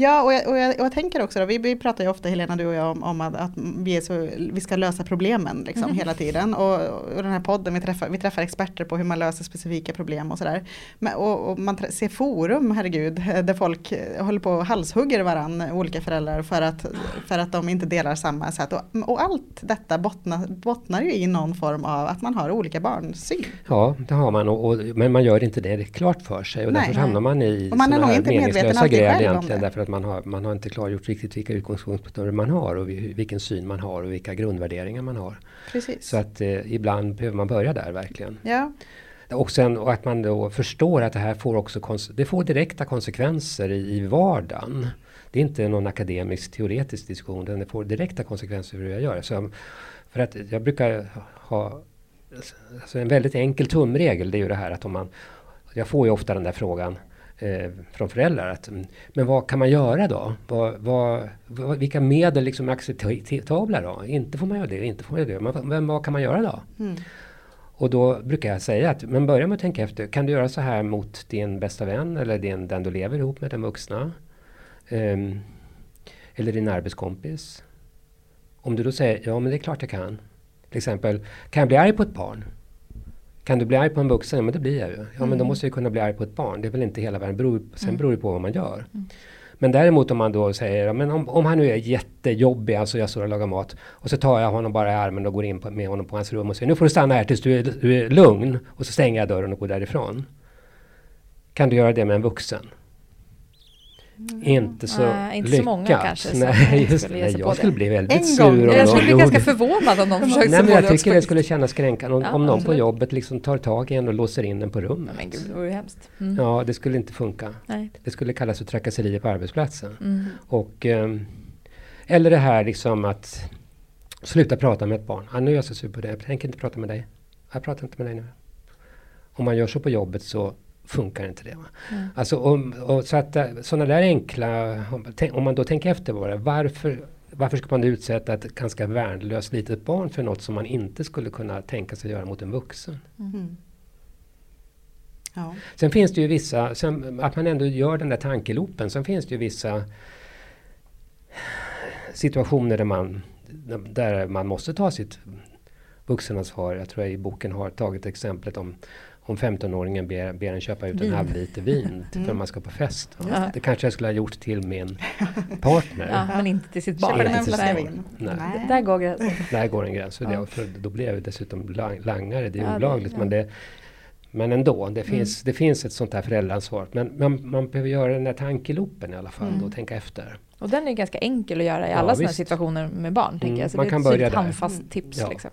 Ja, och jag, och jag, och jag tänker också, då, vi, vi pratar ju ofta Helena, du och jag om, om att, att, vi, så, vi ska lösa problemen liksom, mm. hela tiden. Och, och den här podden, vi träffar, vi träffar experter på hur man löser specifika problem och sådär. Och, och, man ser forum, herregud, där folk håller på och halshugger varandra, olika föräldrar, för att, för att de inte delar samma sätt. Och, allt detta bottnar, bottnar ju i någon form av att man har olika barnsyn. Ja, det har man, och, men man gör inte det klart för sig och nej, därför hamnar man i och man är nog inte meningslösa gräl egentligen därför att man har, man har inte klargjort riktigt vilka utgångspunkter man har och vilken syn man har och vilka grundvärderingar man har. Precis. Så att eh, ibland behöver man börja där verkligen. Ja. och, sen, och att man då förstår att det här får också det får direkta konsekvenser i, i vardagen. Det är inte någon akademisk teoretisk diskussion, utan det får direkta konsekvenser för hur jag gör. Så, för att jag brukar ha alltså en väldigt enkel tumregel, det är ju det här att om man jag får ju ofta den där frågan eh, från föräldrar. Att, men vad kan man göra då? Vad, vad, vad, vilka medel liksom är acceptabla då? Inte får man göra det, inte får man göra det. Men, men vad kan man göra då? Mm. Och då brukar jag säga att men börja med att tänka efter. Kan du göra så här mot din bästa vän eller din, den du lever ihop med, den vuxna? Um, eller din arbetskompis? Om du då säger ja men det är klart jag kan. Till exempel, kan jag bli arg på ett barn? Kan du bli arg på en vuxen? Ja, men det blir jag ju. Ja, mm. men då mm. måste jag kunna bli arg på ett barn. Det är väl inte hela världen. Beror, sen mm. beror det på vad man gör. Mm. Men däremot om man då säger, men om, om han nu är jättejobbig, alltså jag står och lagar mat och så tar jag honom bara i armen och går in på, med honom på hans rum och säger nu får du stanna här tills du är, du är lugn och så stänger jag dörren och går därifrån. Kan du göra det med en vuxen? Mm. Inte så äh, inte lyckat. så många kanske. Nej, just det. jag skulle bli väldigt sur om Jag skulle bli ganska förvånad om någon försökte Nej, men Jag tycker det skulle kännas kränkande om, ja, om någon på jobbet liksom tar tag i en och låser in en på rummet. Men gud, det vore hemskt. Mm. Ja, det skulle inte funka. Nej. Det skulle kallas för trakasserier på arbetsplatsen. Mm. Och, um, eller det här liksom att sluta prata med ett barn. Ah, nu är jag så sur på dig, jag tänker inte prata med dig. Jag pratar inte med dig nu. Om man gör så på jobbet så funkar inte det. Mm. Alltså, och, och, så att eh, sådana där enkla, om man då tänker efter bara, varför, varför ska man utsätta ett ganska värnlöst litet barn för något som man inte skulle kunna tänka sig göra mot en vuxen? Mm. Ja. Sen finns det ju vissa, sen, att man ändå gör den där tankelopen, sen finns det ju vissa situationer där man, där man måste ta sitt vuxenansvar. Jag tror jag i boken har tagit exemplet om om 15-åringen ber, ber en köpa ut en halv liter vin mm. för att man ska på fest. Ja. Det kanske jag skulle ha gjort till min partner. Ja, men inte till sitt barn. en flaska vin. Nej. Nej. Där går gränsen. Där går en gräns. Ja. för då blir jag dessutom langare. Det är ja, olagligt. Det, men, det, men ändå, det finns, mm. det finns ett sånt här föräldraansvar. Men man, man behöver göra den här tankeloopen i alla fall mm. och tänka efter. Och den är ganska enkel att göra i alla sådana situationer med barn. Tänker mm. jag. Så man det kan börja ett handfast tips. Liksom.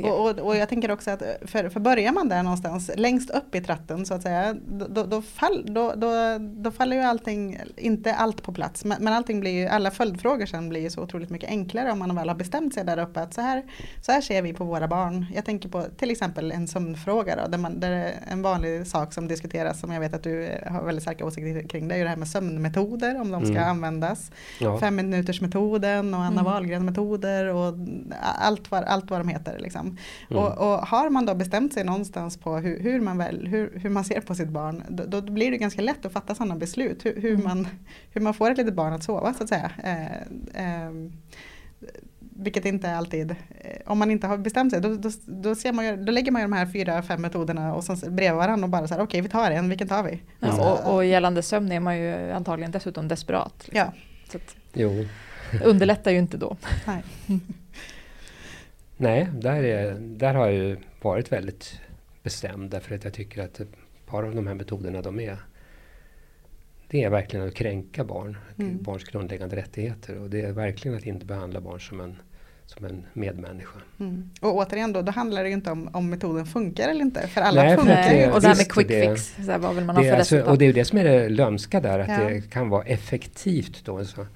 Och, och, och, jag tänker också att för, för börjar man där någonstans längst upp i tratten så att säga då, då, fall, då, då, då faller ju allting, inte allt på plats men, men allting blir ju, alla följdfrågor sen blir ju så otroligt mycket enklare om man väl har bestämt sig där uppe att så här, så här ser vi på våra barn. Jag tänker på till exempel en sömnfråga då, där, man, där en vanlig sak som diskuteras som jag vet att du har väldigt starka åsikter kring det är ju det här med sömnmetoder om de ska mm. användas. Ja. Fem minuters metoden och Anna mm. Wahlgren metoder och allt vad, allt vad de heter. Liksom. Mm. Och, och, har man då bestämt sig någonstans på hur, hur man, väl, hur, hur, man ser på sitt barn, då, då, blir det ganska lätt att fatta sådana beslut. Hur, hur, mm. man, hur man får ett litet barn att sova så att säga. Eh, eh, vilket inte alltid, eh, om man inte har bestämt sig, då, då, då, ser man ju, då lägger man ju de här fyra, fem metoderna och sen bredvid varandra och bara så här, okej okay, vi tar en, vilken tar vi? Ja, alltså, och, och gällande sömn är man ju antagligen dessutom desperat. Liksom. Ja. Så att, jo. underlättar ju inte då. Nej. Nej, där, är, där har jag ju varit väldigt bestämd därför att jag tycker att ett par av de här metoderna de är det är verkligen att kränka barn, mm. barns grundläggande rättigheter och det är verkligen att inte behandla barn som en, som en medmänniska. Mm. Och återigen då, då handlar det ju inte om om metoden funkar eller inte, för alla Nej, funkar ju. Och det här med quick det, fix, så här, vad vill man ha för alltså, Och det är ju det som är det lömska där, att ja. det kan vara effektivt då. Så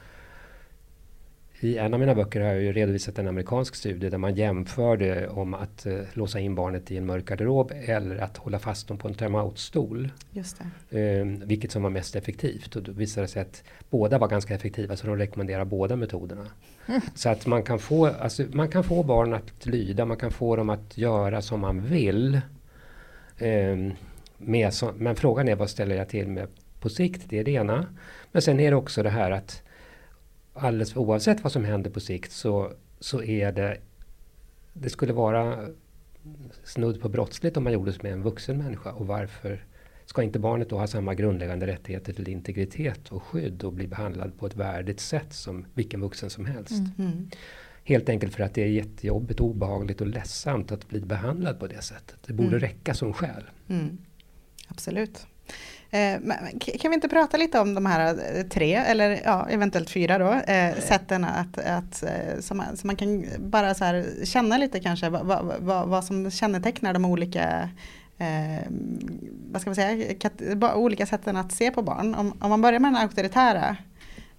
i en av mina böcker har jag ju redovisat en amerikansk studie där man jämförde om att uh, låsa in barnet i en mörk garderob eller att hålla fast dem på en termoutstol. Just uh, vilket som var mest effektivt. Och då visade det sig att båda var ganska effektiva så de rekommenderar båda metoderna. Mm. Så att man kan, få, alltså, man kan få barn att lyda, man kan få dem att göra som man vill. Uh, med så, men frågan är vad ställer jag till med på sikt? Det är det ena. Men sen är det också det här att alldeles oavsett vad som händer på sikt så, så är det det skulle vara snudd på brottsligt om man gjorde det med en vuxen människa. Och varför ska inte barnet då ha samma grundläggande rättigheter till integritet och skydd och bli behandlad på ett värdigt sätt som vilken vuxen som helst? Mm. mm. Helt enkelt för att det är jättejobbigt, obehagligt och ledsamt att bli behandlad på det sättet. Det borde mm. räcka som skäl. Mm. Absolut. Eh, kan vi inte prata lite om de här eh, tre, eller ja, eventuellt fyra då, eh, sätten att, att man, så man kan bara så här känna lite kanske vad, vad, vad som kännetecknar de olika eh, vad ska man säga, kat- olika sätten att se på barn. Om, om man börjar med den auktoritära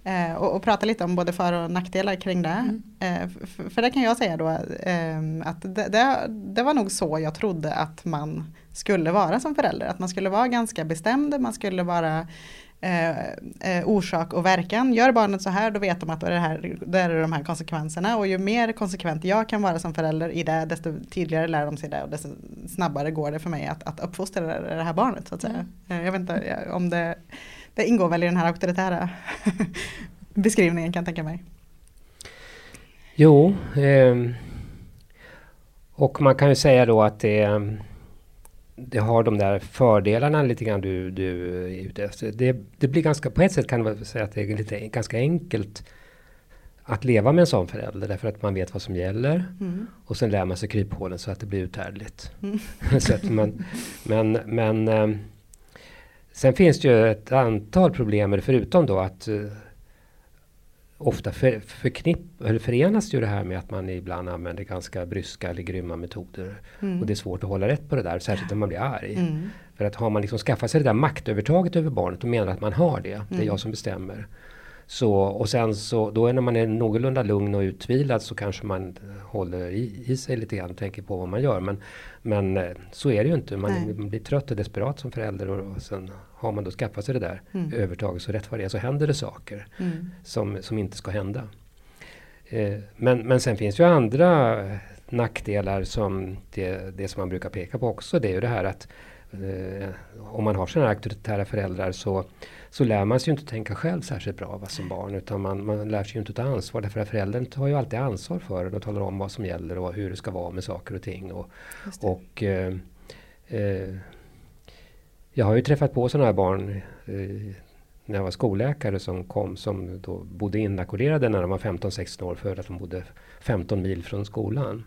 eh, och, och prata lite om både för och nackdelar kring det. Eh, för, för det kan jag säga då att det, det, det var nog så jag trodde att man skulle vara som förälder. Att man skulle vara ganska bestämd, man skulle vara eh, eh, orsak och verkan. Gör barnet så här, då vet de att det, här, då är det de här konsekvenserna. Och ju mer konsekvent jag kan vara som förälder i det, desto tydligare lär de sig det och desto snabbare går det för mig att, att uppfostra det det här barnet. Så att säga. Eh, Jag vet inte eh, om det, det ingår väl i den här auktoritära beskrivningen kan jag tänka mig. Jo, ehm, och man kan ju säga då att det, det har de där fördelarna lite grann du, du är ute efter. Det, det blir ganska, på ett sätt kan man säga att det är lite, ganska enkelt att leva med en sån förälder därför att man vet vad som gäller Mm. och sen lär man sig kryphålen så att det blir uthärdligt. så att man, men men ehm, sen finns det ju ett antal problem förutom då att eh, ofta för, förknipp, eller förenas ju det här med att man ibland använder ganska bryska eller grymma metoder. Och det är svårt att hålla rätt på det där, särskilt när man blir arg. Mm. För att har man liksom skaffat sig det där maktövertaget över barnet och menar att man har det, det är jag som bestämmer. Så, och sen så, då är när man är någorlunda lugn och utvilad så kanske man håller i, i sig lite grann och tänker på vad man gör. Men, men eh, så är det ju inte. Man, man blir trött och desperat som förälder och, och sen har man då skaffat sig det där övertaget så rätt vad det är så händer det saker som, som inte ska hända. Eh, men, men sen finns ju andra nackdelar som det, det som man brukar peka på också. Det är ju det här att eh, om man har sådana här auktoritära föräldrar så, så lär man sig ju inte tänka själv särskilt bra va, som barn. Utan man, man lär sig ju inte ta ansvar. Därför att föräldern tar ju alltid ansvar för det och talar om vad som gäller och hur det ska vara med saker och ting. Och, och eh, eh, jag har ju träffat på sådana här barn eh, när jag var skolläkare som kom som då bodde inackorderade när de var 15-16 år för att de bodde 15 mil från skolan.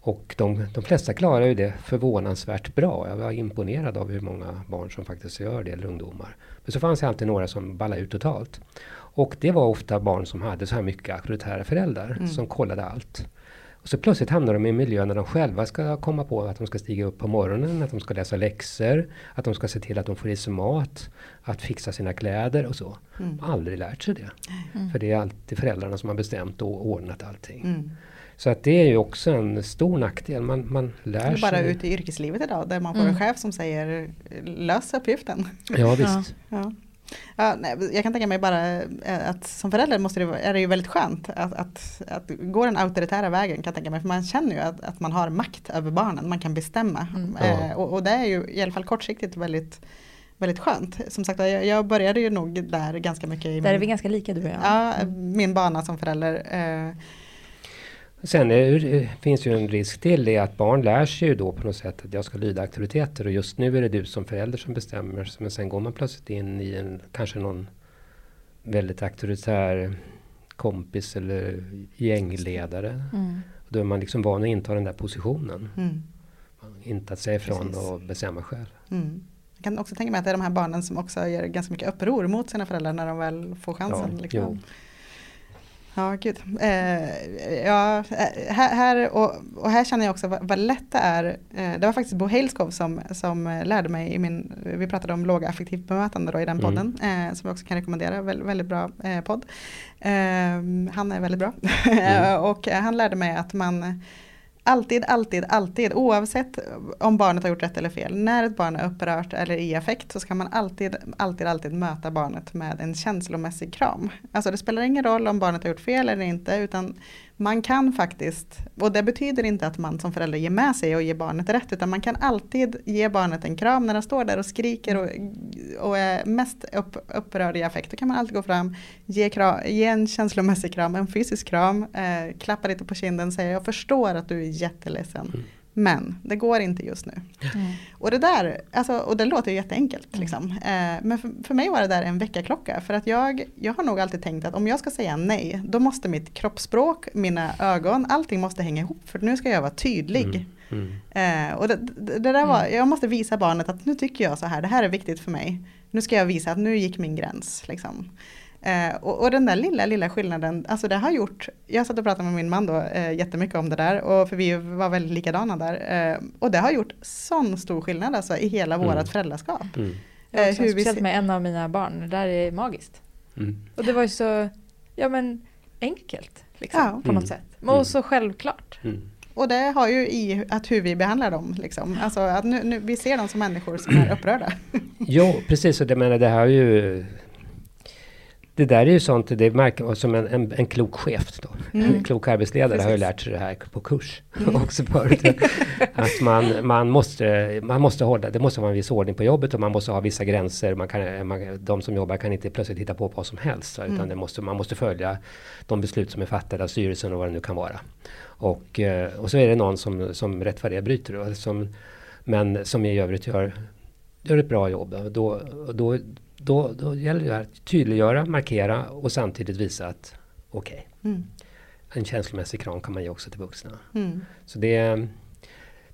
Och de, de flesta klarar ju det förvånansvärt bra. Jag var imponerad av hur många barn som faktiskt gör det, eller ungdomar. Men så fanns det alltid några som ballade ut totalt. Och det var ofta barn som hade så här mycket auktoritära föräldrar som kollade allt. Och så plötsligt hamnar de i en miljö när de själva ska komma på att de ska stiga upp på morgonen, att de ska läsa läxor, att de ska se till att de får i sig mat, att fixa sina kläder och så. De har aldrig lärt sig det. För det är alltid föräldrarna som har bestämt och ordnat allting. Mm. Så att det är ju också en stor nackdel. Man, man lär bara sig. ute i yrkeslivet idag där man får en chef som säger lös uppgiften. Ja visst. Ja. Ja, nej, jag kan tänka mig bara eh, att som förälder måste det, är det ju väldigt skönt att, att, att gå den auktoritära vägen kan jag tänka mig. För man känner ju att, att man har makt över barnen, man kan bestämma. Eh, Ja. och, och det är ju i alla fall kortsiktigt väldigt, väldigt skönt. Som sagt jag, jag började ju nog där ganska mycket i Där är min, vi ganska lika du och jag. ja, min bana som förälder. Eh, Sen är, det- finns ju en risk till det att barn lär sig ju då på något sätt att jag ska lyda auktoriteter och just nu är det du som förälder som bestämmer. Men sen går man plötsligt in i en, kanske någon väldigt auktoritär kompis eller gängledare. Mm. Då är man liksom van att inta den där positionen. mm. Inte att säga ifrån Precis. och bestämma själv. Mm. Jag kan också tänka mig att det är de här barnen som också gör ganska mycket uppror mot sina föräldrar när de väl får chansen. Ja, liksom. Ja, gud. Eh, ja, eh, här, här, och, och här känner jag också vad, vad lätt det är. Eh, det var faktiskt Bo Heilskov som, som lärde mig i min, vi pratade om låga affektivt bemötande då i den Mm. podden, eh, som jag också kan rekommendera, Väl, väldigt bra eh, podd. Eh, han är väldigt bra. Mm. och han lärde mig att man Alltid, alltid, alltid, oavsett om barnet har gjort rätt eller fel. När ett barn är upprört eller i affekt så ska man alltid, alltid, alltid möta barnet med en känslomässig kram. Alltså det spelar ingen roll om barnet har gjort fel eller inte utan man kan faktiskt, och det betyder inte att man som förälder ger med sig och ger barnet rätt utan man kan alltid ge barnet en kram när den står där och skriker och, och är mest upp, upprörd i affekt. Då kan man alltid gå fram, ge, kram, ge en känslomässig kram, en fysisk kram, eh, klappa lite på kinden och säga jag förstår att du är jätteledsen. Men det går inte just nu. Och det där, alltså, och det låter ju jätteenkelt. Liksom. Eh, men för, för mig var det där en väckarklocka. För att jag, jag har nog alltid tänkt att om jag ska säga nej, då måste mitt kroppsspråk, mina ögon, allting måste hänga ihop. För nu ska jag vara tydlig. Mm. Eh, och det, det, där var, jag måste visa barnet att nu tycker jag så här, det här är viktigt för mig. Nu ska jag visa att nu gick min gräns. Liksom. Eh, och, och, den där lilla, lilla skillnaden, alltså det har gjort, jag satt och pratade med min man då eh, jättemycket om det där, och för vi var väldigt likadana där. Eh, och det har gjort sån stor skillnad alltså i hela mm. vårat föräldraskap. Mm. Eh, hur speciellt med en av mina barn, det där är magiskt. Mm. Och det var ju så, ja men enkelt, liksom, ja. på något mm. sätt. Och mm. så självklart. Och det har ju i att hur vi behandlar dem. Liksom. Alltså att nu, nu, vi ser dem som människor som är upprörda. jo, precis. Och det, menar, det här är ju det där är ju sånt, det märker som en, en, en klok chef då. Mm. En klok arbetsledare Precis. har ju lärt sig det här på kurs mm. också förut. att man, man, måste, man måste hålla, det måste vara en viss ordning på jobbet och man måste ha vissa gränser. Man kan, man, de som jobbar kan inte plötsligt hitta på vad som helst. Mm. Utan det måste, man måste följa de beslut som är fattade av styrelsen och vad det nu kan vara. Och, eh, och så är det någon som, som rätt vad det bryter. Då, som, men som i övrigt gör, gör ett bra jobb. Då, då, då, då gäller det att tydliggöra, markera och samtidigt visa att okej. Okay, mm. En känslomässig kram kan man ge också till vuxna. Mm. Så det,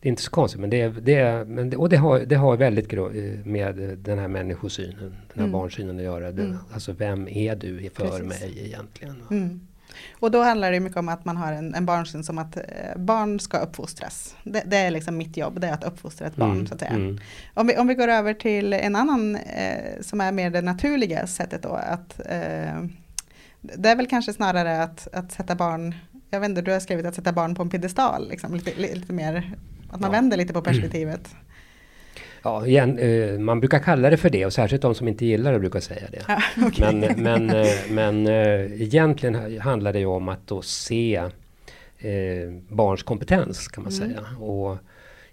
det är inte så konstigt, men det, det, men det, och det har, det har väldigt med den här människosynen, den här mm. barnsynen att göra. Det, mm. Alltså vem är du för Precis. mig egentligen? Mm. Och då handlar det mycket om att man har en, en barnsyn som att eh, barn ska uppfostras. Det, det, är liksom mitt jobb, det är att uppfostra ett barn mm, så att säga. Mm. Om, vi, om vi går över till en annan eh, som är mer det naturliga sättet då. Att, eh, det är väl kanske snarare att, att sätta barn, jag vet inte, du har skrivit att sätta barn på en piedestal, liksom, lite, lite mer, att man ja. vänder lite på perspektivet. Mm. Ja, igen, eh, man brukar kalla det för det och särskilt de som inte gillar det brukar säga det. Ja, okay. Men, men, eh, men eh, egentligen handlar det ju om att då se barns kompetens kan man mm. säga. Och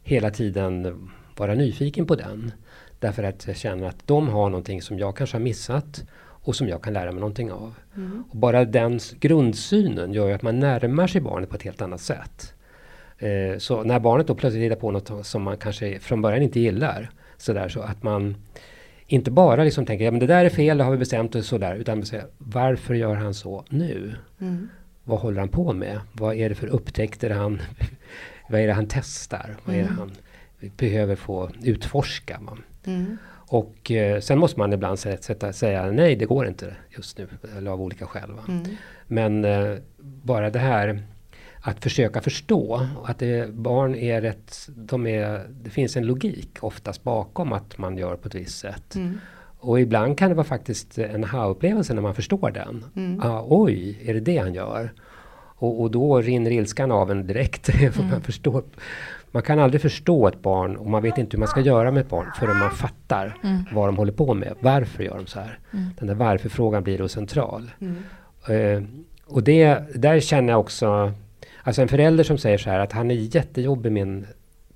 hela tiden vara nyfiken på den. Därför att jag känner att de har någonting som jag kanske har missat och som jag kan lära mig någonting av. Mm. Och bara den grundsynen gör att man närmar sig barnet på ett helt annat sätt. Eh, så när barnet då plötsligt hittar på något som man kanske från början inte gillar. Sådär, så att man inte bara liksom tänker ja, men det där är fel, det har vi bestämt och sådär. Utan säga, varför gör han så nu? Mm. Vad håller han på med? Vad är det för upptäckter han... vad är det han testar? Vad är det mm. han behöver få utforska? Mm. Och eh, sen måste man ibland sätta, säga nej, det går inte just nu. Eller av olika skäl. Mm. Men eh, bara det här att försöka förstå att det, barn är rätt, de är, det finns en logik oftast bakom att man gör på ett visst sätt. Mm. Och ibland kan det vara faktiskt en aha-upplevelse när man förstår den. Mm. Ah, oj, är det det han gör? Och, och då rinner ilskan av en direkt. för mm. man, förstår, man kan aldrig förstå ett barn och man vet inte hur man ska göra med ett barn förrän man fattar mm. vad de håller på med. Varför gör de så här? Mm. Den där varför-frågan blir då central. Uh, och det, där känner jag också Alltså en förälder som säger så här att han är jättejobbig min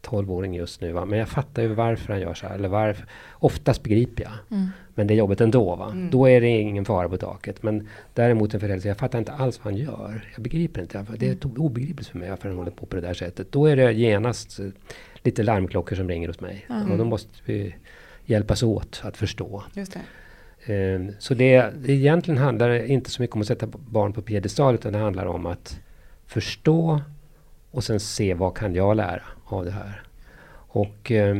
12-åring just nu. Va? Men jag fattar ju varför han gör så här. Eller varför. Oftast begriper jag. Mm. Men det är jobbigt ändå. Va? Mm. Då är det ingen fara på taket. Men däremot en förälder säger jag fattar inte alls vad han gör. Jag begriper inte. Det är mm. obegripligt för mig varför han håller på på det där sättet. Då är det genast eh, lite larmklockor som ringer hos mig. Mm. Och då måste vi hjälpas åt att förstå. Just det. Ehm, så det, det egentligen handlar inte så mycket om att sätta barn på piedestal utan det handlar om att förstå och sen se vad kan jag lära av det här. Och, eh,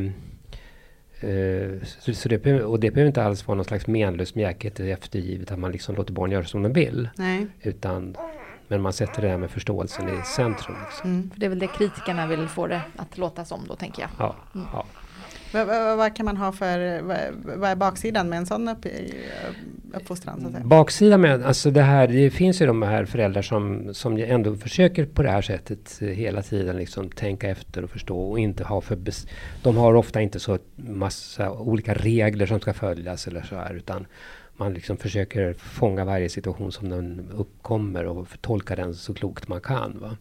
så, så det, och det behöver inte alls vara någon slags menlös mjäkighet eftergivet att man liksom låter barn göra som de vill. Nej. Utan, men man sätter det här med förståelsen i centrum. Liksom. Mm. För det är väl det kritikerna vill få det att låta som då, tänker jag. Ja, mm. ja. Vad, vad, vad, kan man ha för, vad, vad är baksidan med en sån upp, eh, uppfostran? Så att säga? Baksidan med, alltså det här, det finns ju de här föräldrar som, som ändå försöker på det här sättet eh, hela tiden liksom tänka efter och förstå och inte ha för, de har ofta inte så massa olika regler som ska följas eller så här utan man liksom försöker fånga varje situation som den uppkommer och tolka den så klokt man kan. Va?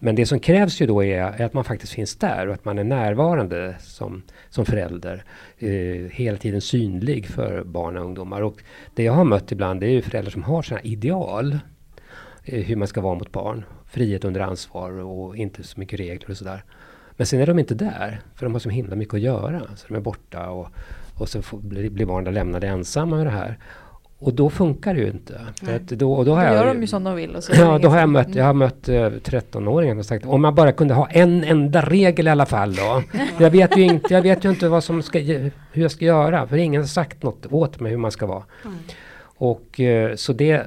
Men det som krävs ju då är, är, att man faktiskt finns där och att man är närvarande som, som förälder. Eh, hela tiden synlig för barn och ungdomar. Och det jag har mött ibland är ju föräldrar som har sina ideal. Eh, hur man ska vara mot barn. Frihet under ansvar och inte så mycket regler och sådär. Men sen är de inte där, för de har så himla mycket att göra. Så de är borta och, och så får, blir, blir barnen lämnade ensamma med det här. Och då funkar det ju inte. För att då, och då, har då gör jag, de ju som de vill. Och så ja, då har jag mött, jag har mött uh, 13-åringar som sagt om man bara kunde ha en enda regel i alla fall då. jag, vet ju inte, jag vet ju inte vad som ska, hur jag ska göra. För ingen har sagt något åt mig hur man ska vara. Mm. Och eh, så det,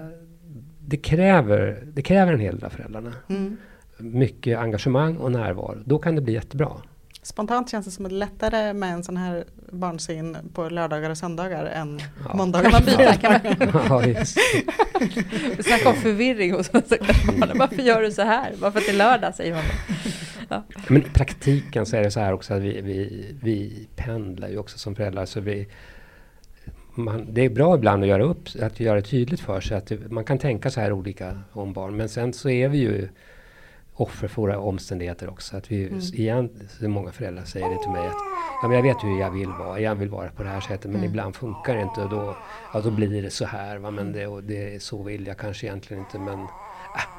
det, kräver, det kräver en hel del av föräldrarna. Mm. Mycket engagemang och närvaro. Då kan det bli jättebra. Spontant känns det som att det är lättare med en sån här barnsyn på lördagar och söndagar än Ja. måndagar. Kan man byta? Kan man ja, just. snacka om förvirring hos oss. Varför gör du så här? Varför att det är lördag, säger man då. Men i praktiken så är det så här också att vi, vi, vi pendlar ju också som föräldrar. Så vi, man, det är bra ibland att göra upp, att göra det tydligt för sig att det, man kan tänka så här olika om barn. Men sen så är vi ju offer för våra omständigheter också. Att vi, igen, så många föräldrar säger det till mig att ja, men jag vet hur jag vill vara, jag vill vara på det här sättet men ibland funkar det inte och då, ja, då blir det så här. Va? Men det, och det, så vill jag kanske egentligen inte men, äh,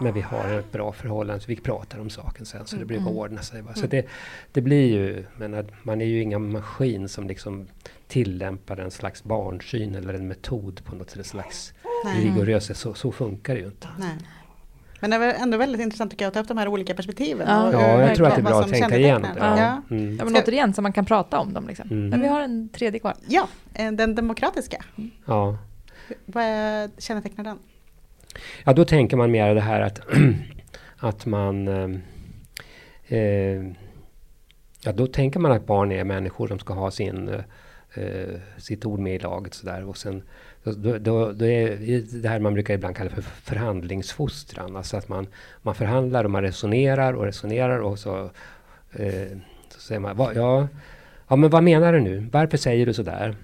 men vi har ett bra förhållande så vi pratar om saken sen så det brukar ordna sig. Va? Så det, det blir ju, men att man är ju inga maskin som liksom tillämpar en slags barnsyn eller en metod på något slags Nej. rigorös. Så, så funkar det ju inte. Nej. Men det är ändå väldigt intressant tycker jag att ta upp de här olika perspektiven. Ja. och Ja, jag tror att det är bra att tänka igenom. Ja. Ja. Mm. Ja, men återigen, så man kan prata om dem. Liksom. Mm. Men vi har en tredje kvar. ja, eh, den demokratiska. ja. Vad är, kännetecknar den? Ja, då tänker man mer det här att, att man... ehm, Eh, ja, då tänker man att barn är människor som ska ha sin, eh, sitt ord med i laget. Så Och sen, då, då, då är det här man brukar ibland kalla för förhandlingsfostran. Alltså att man, man förhandlar och man resonerar och resonerar och så, eh, så säger man "Va- ja, ja, men vad menar du nu? Varför säger du så där?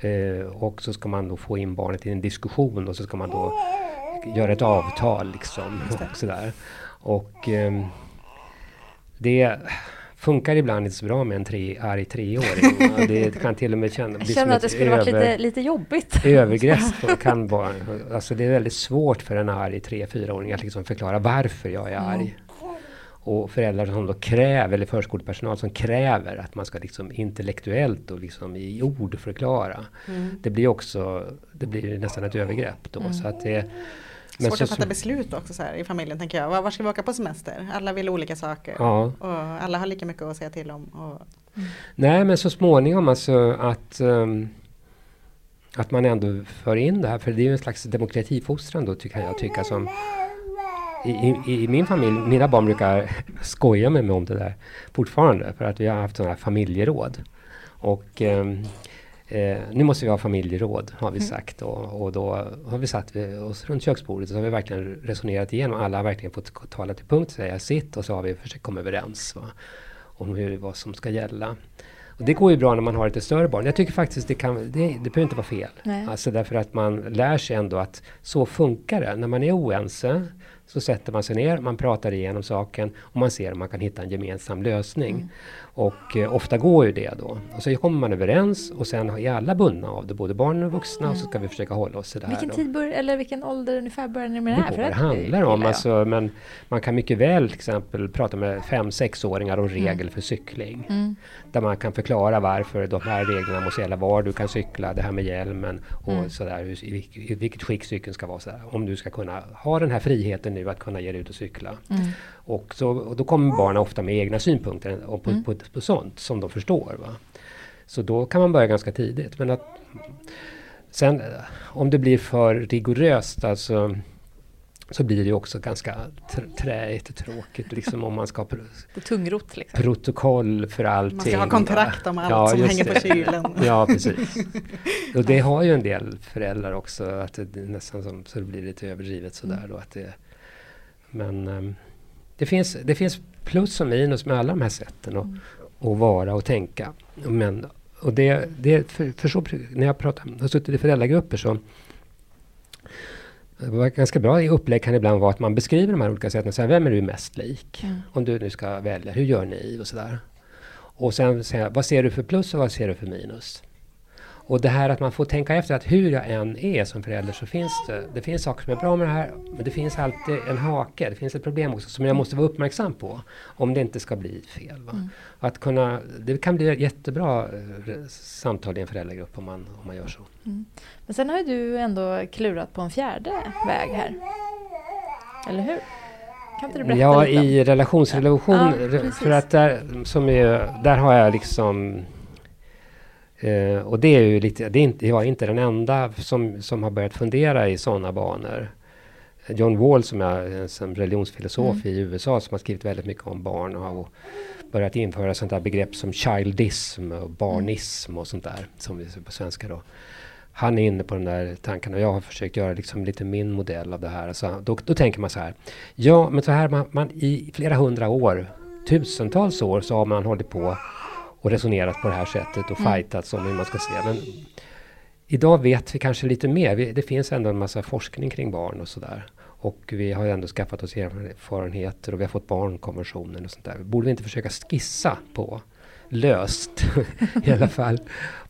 Eh, och så ska man då få in barnet i en diskussion och så ska man då göra ett avtal liksom. Och sådär. Och ehm, det funkar ibland inte så bra med en tre, arg treåring. Det kan till och med känna, Jag känner att det skulle varit över- lite, lite jobbigt. övergrepp kan vara, alltså det är väldigt svårt för en arg 3-4-åring att liksom förklara varför jag är arg. Och föräldrar som då kräver, eller förskolepersonal som kräver att man ska liksom intellektuellt och liksom i ord förklara. Det blir också, det blir nästan ett övergrepp då. Så att det, men Svårt så- att fatta beslut också så här, i familjen tänker jag. Var, var ska vi åka på semester? Alla vill olika saker. Ja. Och alla har lika mycket att säga till om. Och, Nej, men så småningom alltså att, ehm, att man ändå för in det här, för det är ju en slags demokratifostran då, tycker jag tycka som i, i, I min familj, mina barn brukar skoja med mig om det där fortfarande, för att vi har haft sådana här familjeråd. Och ehm, eh, nu måste vi ha familjeråd, har vi sagt. Och, och då har vi satt oss runt köksbordet och så har vi verkligen resonerat igenom. Alla har verkligen fått tala till punkt, säga sitt och så har vi försökt komma överens va, om hur, vad som ska gälla. Och det går ju bra när man har lite större barn. Jag tycker faktiskt det kan, det, det behöver inte vara fel. Nej. Alltså därför att man lär sig ändå att så funkar det. När man är oense så sätter man sig ner, man pratar igenom saken och man ser om man kan hitta en gemensam lösning. Mm. Och eh, ofta går ju det då. Och så kommer man överens och sen är alla bundna av det, både barn och vuxna. Och så ska vi försöka hålla oss till det här. Vilken tid bör, eller vilken ålder ungefär börjar ni med det här? För det handlar om. jag. Alltså, men man kan mycket väl till exempel prata med fem sexåringar om regel för cykling. Mm. Där man kan förklara varför de här reglerna måste gälla var du kan cykla, det här med hjälmen och Mm. sådär, hur- i, i vilket skick cykeln ska vara. Sådär. Om du ska kunna ha den här friheten nu att kunna ge dig ut och cykla. Och, så, och då kommer barnen ofta med egna synpunkter och på, Mm. på, på sånt som de förstår. Va? Så då kan man börja ganska tidigt. Men att, sen om det blir för rigoröst, alltså så blir det också ganska tr- träigt och tråkigt liksom om man ska ha tungrot liksom. protokoll för allting. man ska ha kontrakt om allt Ja, som hänger det. på kylen. Ja, precis. Och det har ju en del föräldrar också, att det nästan som, så det blir lite överdrivet sådär då. Att det, men ehm, det, finns, det finns plus och minus med alla de här sätten att, att vara och tänka. Men, och det, det för, för så, när jag pratar, har suttit i föräldragrupper så det var ganska bra i upplägg kan ibland vara att man beskriver de här olika sätten. Så här, vem är du mest lik? Mm. Om du nu ska välja, hur gör ni? Och sådär. Och sen säga, vad ser du för plus och vad ser du för minus? Och det här att man får tänka efter att hur jag än är som förälder så finns det, det finns saker som är bra med det här, men det finns alltid en hake, det finns ett problem också som jag måste vara uppmärksam på om det inte ska bli fel. Va? Att kunna, det kan bli jättebra eh, samtal i en föräldragrupp om man, om man gör så. Men sen har ju du ändå klurat på en fjärde väg här. Eller hur? Kan inte du berätta Ja, lite? i relationsrelation, Ja, för att där, som är, där har jag liksom Eh, och det är ju lite, det är inte, jag är inte den enda som, som har börjat fundera i sådana banor. John Wall som är en religionsfilosof mm. i USA som har skrivit väldigt mycket om barn och har börjat införa sånt där begrepp som childism och barnism och sånt där som vi på svenska då. Han är inne på den där tanken och jag har försökt göra liksom lite min modell av det här. Alltså, då, då tänker man så här. Ja, men så här man, man i flera hundra år, tusentals år så har man hållit på och resonerat på det här sättet och mm. fightats om hur man ska se. Men idag vet vi kanske lite mer. Vi, det finns ändå en massa forskning kring barn och sådär. Och vi har ändå skaffat oss erfarenheter och vi har fått barnkonventionen och sånt där. Borde vi inte försöka skissa på löst i alla fall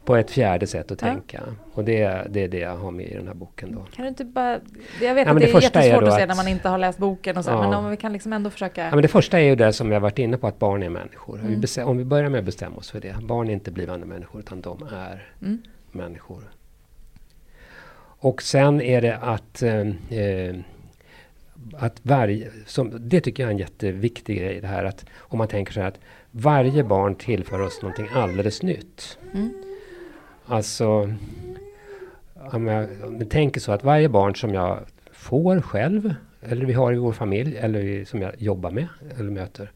på ett fjärde sätt att tänka. Ja. Och det, det är det jag har med i den här boken. Då. Kan du inte bara... Jag vet ja, att det, det är jättesvårt är att se när man inte har läst boken och så, ja. men om vi kan liksom ändå försöka... Ja, men det första är ju det som jag varit inne på, att barn är människor. Mm. Om vi börjar med att bestämma oss för det. Barn är inte blivande människor, utan de är mm. människor. Och sen är det att eh, eh att varje, som, det tycker jag är en jätteviktig grej det här att om man tänker så här att varje barn tillför oss någonting alldeles nytt. Mm. Alltså, om jag, om jag tänker så att varje barn som jag får själv, eller vi har i vår familj, eller som jag jobbar med eller möter,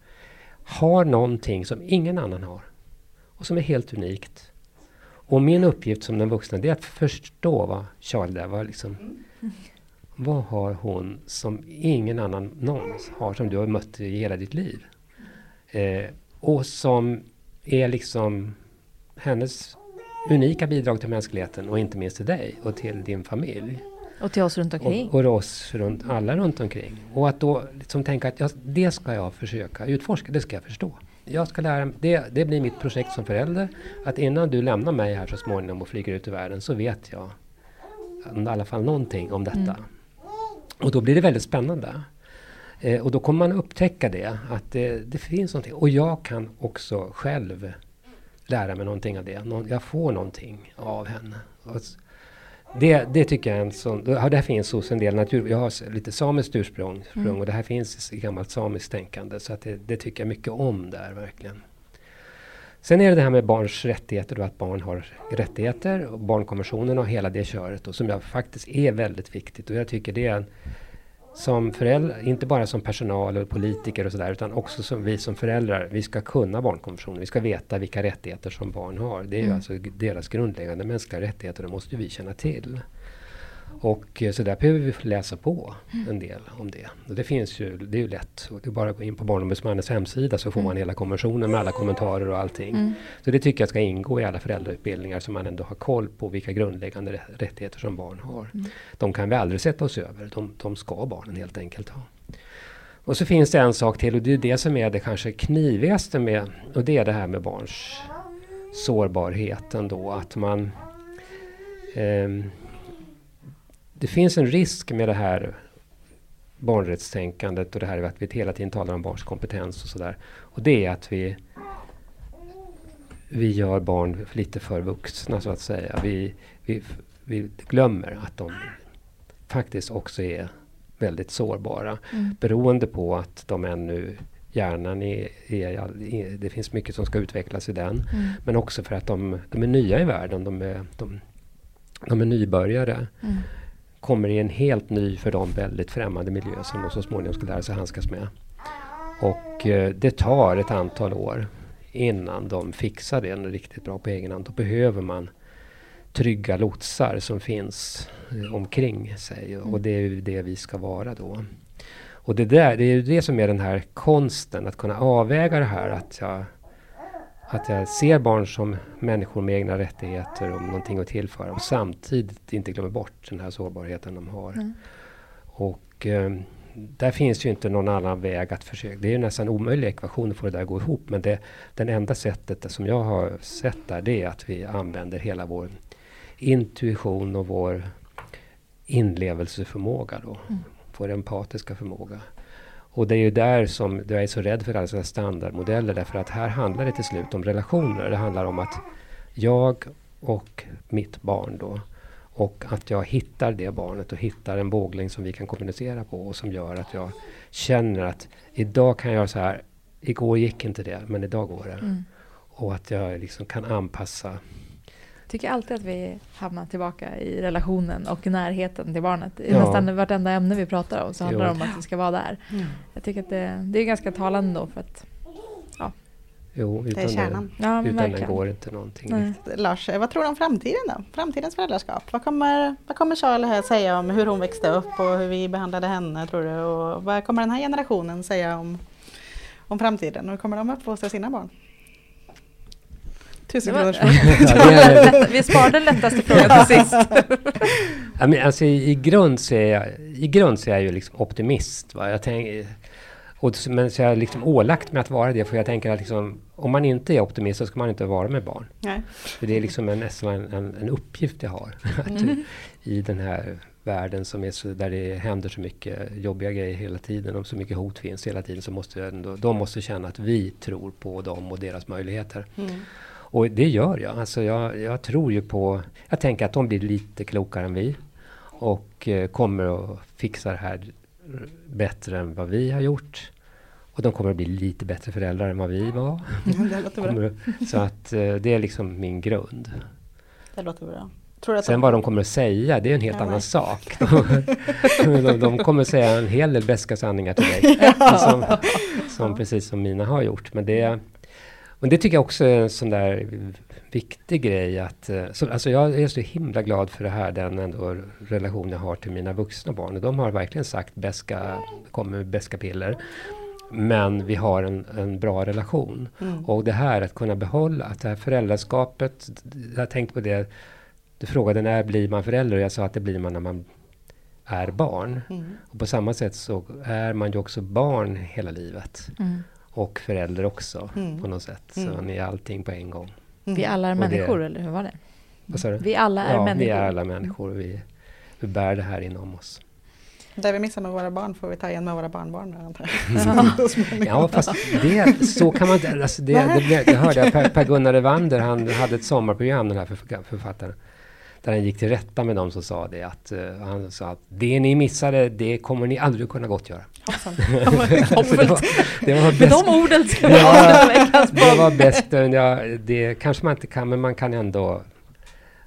har någonting som ingen annan har. Och som är helt unikt. Och min uppgift som den vuxna, det är att förstå vad Charlie där var liksom. Vad har hon som ingen annan någonsin har, som du har mött i hela ditt liv? Eh, och som är liksom hennes unika bidrag till mänskligheten och inte minst till dig och till din familj. Och till oss runt omkring. Och, och oss runt, alla runt omkring. Och att då liksom tänka att ja, det ska jag försöka utforska, det ska jag förstå. Jag ska lära det, det blir mitt projekt som förälder. Att innan du lämnar mig här så småningom och flyger ut i världen så vet jag i alla fall någonting om detta. Mm. Och då blir det väldigt spännande. Eh, och då kommer man upptäcka det, att det, det, finns någonting. Och jag kan också själv lära mig någonting av det. Nå jag får någonting av henne. Och det, det tycker jag är en sån... Det här finns hos en del natur... Jag har lite samiskt ursprung mm. och det här finns i gammalt samiskt tänkande. Så att det, det tycker jag mycket om där verkligen. Sen är det det här med barns rättigheter och att barn har rättigheter och barnkonventionen och hela det köret och som jag faktiskt är väldigt viktigt och jag tycker det är en, som föräldrar, inte bara som personal och politiker och sådär utan också som vi som föräldrar, vi ska kunna barnkonventionen. Vi ska veta vilka rättigheter som barn har. Det är mm. ju alltså deras grundläggande mänskliga rättigheter, det måste vi känna till. Och eh, så där behöver vi läsa på en del om det. Och det finns ju, det är ju lätt. Det är bara att gå in på Barnombudsmannens hemsida så får man hela konventionen med alla kommentarer och allting. Mm. Så det tycker jag ska ingå i alla föräldrautbildningar så man ändå har koll på vilka grundläggande rättigheter som barn har. Mm. De kan vi aldrig sätta oss över. De, de ska barnen helt enkelt ha. Och så finns det en sak till och det är det som är det kanske knivigaste med, och det är det här med barns sårbarheten då. Att man eh, det finns en risk med det här barnrättstänkandet och det här att vi hela tiden talar om barns kompetens och sådär. Och det är att vi, vi gör barn lite för vuxna så att säga. Vi, vi, vi glömmer att de faktiskt också är väldigt sårbara. Mm. Beroende på att de ännu hjärnan är, är, det finns mycket som ska utvecklas i den. Mm. Men också för att de, de är nya i världen. De är, de, de är nybörjare. Mm kommer i en helt ny, för dem väldigt främmande miljö som de så småningom ska lära sig handskas med. Och eh, det tar ett antal år innan de fixar det riktigt bra på egen hand. Då behöver man trygga lotsar som finns eh, omkring sig. Mm. Och det är ju det vi ska vara då. Och det, där, det är ju det som är den här konsten, att kunna avväga det här att jag att jag ser barn som människor med egna rättigheter och någonting att tillföra och samtidigt inte glömmer bort den här sårbarheten de har. Mm. Och eh, där finns ju inte någon annan väg att försöka. Det är ju nästan en omöjlig ekvation att få det där att gå ihop. Men det, den enda sättet som jag har sett där det är att vi använder hela vår intuition och vår inlevelseförmåga då. Mm. Vår empatiska förmåga. Och det är ju där som jag är så rädd för alla sådana standardmodeller därför att här handlar det till slut om relationer. Det handlar om att jag och mitt barn då och att jag hittar det barnet och hittar en bågling som vi kan kommunicera på och som gör att jag känner att idag kan jag göra så här. Igår gick inte det, men idag går det. Mm. Och att jag liksom kan anpassa tycker alltid att vi hamnar tillbaka i relationen och närheten till barnet. I Ja. nästan vartenda ämne vi pratar om så handlar det om att vi ska vara där. Jag tycker att det, det är ganska talande då för att, Jo, Det är utan kärnan. ja utan verkligen. går inte någonting. Nej. Lars, vad tror du om framtiden då? Framtidens föräldraskap? Vad kommer, vad kommer Charlie här säga om hur hon växte upp och hur vi behandlade henne tror du? Och vad kommer den här generationen säga om, om framtiden? Hur kommer de uppfostra sina barn? Tusen kronors Ja, Vi sparar den lättaste frågan till sist. Ja, men alltså, i, i, grund så är jag, I grund så är jag ju liksom optimist. Va? Jag tänk, och, men så jag har liksom ålagt mig att vara det. För jag tänker att liksom, om man inte är optimist så ska man inte vara med barn. Nej. För det är liksom en, nästan en, en, en uppgift jag har. Att, I den här världen som är så, där det händer så mycket jobbiga grejer hela tiden och så mycket hot finns hela tiden. Så måste jag ändå, de måste känna att vi tror på dem och deras möjligheter. Mm. Och det gör jag. Alltså jag, jag tror ju på... Jag tänker att de blir lite klokare än vi. Och eh, kommer att fixa det här bättre än vad vi har gjort. Och de kommer att bli lite bättre föräldrar än vad vi var. Det låter bra. Kommer, så att eh, det är liksom min grund. Det låter bra. Tror du att Sen de, vad de kommer att säga, det är en helt Ja, annan nej. sak. de, de kommer att säga en hel del beska sanningar till dig. som, som precis som mina har gjort. Men det, men det tycker jag också är en sån där viktig grej. Att, eh, så, alltså jag är så himla glad för det här, den ändå relation jag har till mina vuxna barn. Och de har verkligen sagt beska, kommer med beska piller. Men vi har en, en bra relation. Mm. Och det här att kunna behålla, att det här föräldraskapet, jag har tänkt på det, du frågade när blir man förälder? Och jag sa att det blir man när man är barn. Mm. Och på samma sätt så är man ju också barn hela livet. Mm. Och förälder också Mm. på något sätt. Så Mm. man är allting på en gång. Vi alla är Och det- människor, eller hur var det? Vad sa du? Vi alla är ja, människor. vi är alla människor. Vi, vi bär det här inom oss. Där vi missar med våra barn får vi ta igen med våra barnbarn. antar jag. Ja, fast det, så kan man inte... Alltså det, det, det, det hörde jag, Per, per Gunnar Evander, han hade ett sommarprogram, den här förf- författaren. Där han gick till rätta med dem som sa det. Att, eh, han sa att det ni missade, det kommer ni aldrig kunna gottgöra. Så det var, det var Med de orden ska vi avsluta Det var bäst. Ja, det kanske man inte kan, men man kan ändå...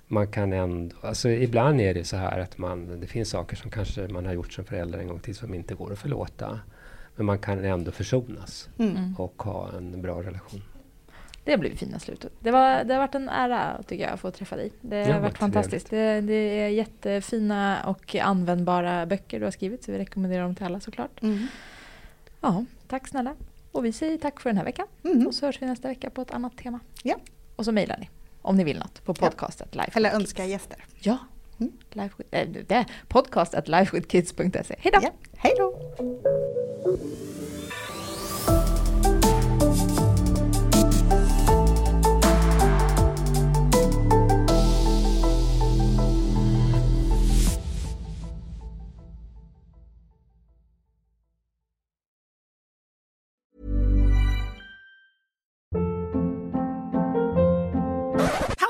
Man kan ändå... Alltså ibland är det så här att man... Det finns saker som kanske man har gjort som förälder en gång till som inte går att förlåta. Men man kan ändå försonas Mm. och ha en bra relation. Det blir fina slutet. Det, var, det har varit en ära tycker jag att få träffa dig. Det har Ja, varit fantastiskt. Det, det är jättefina och användbara böcker du har skrivit så vi rekommenderar dem till alla såklart. Mm. Ja, tack snälla. Och vi säger tack för den här veckan. Mm. Och så hörs vi nästa vecka på ett annat tema. Ja. Och så mejlar ni om ni vill något på Ja. podcastet live. Eller önska gäster. Ja. Mm. Live, äh, det, podcast at lifewithkids.se. Hej då! Ja. Hej då!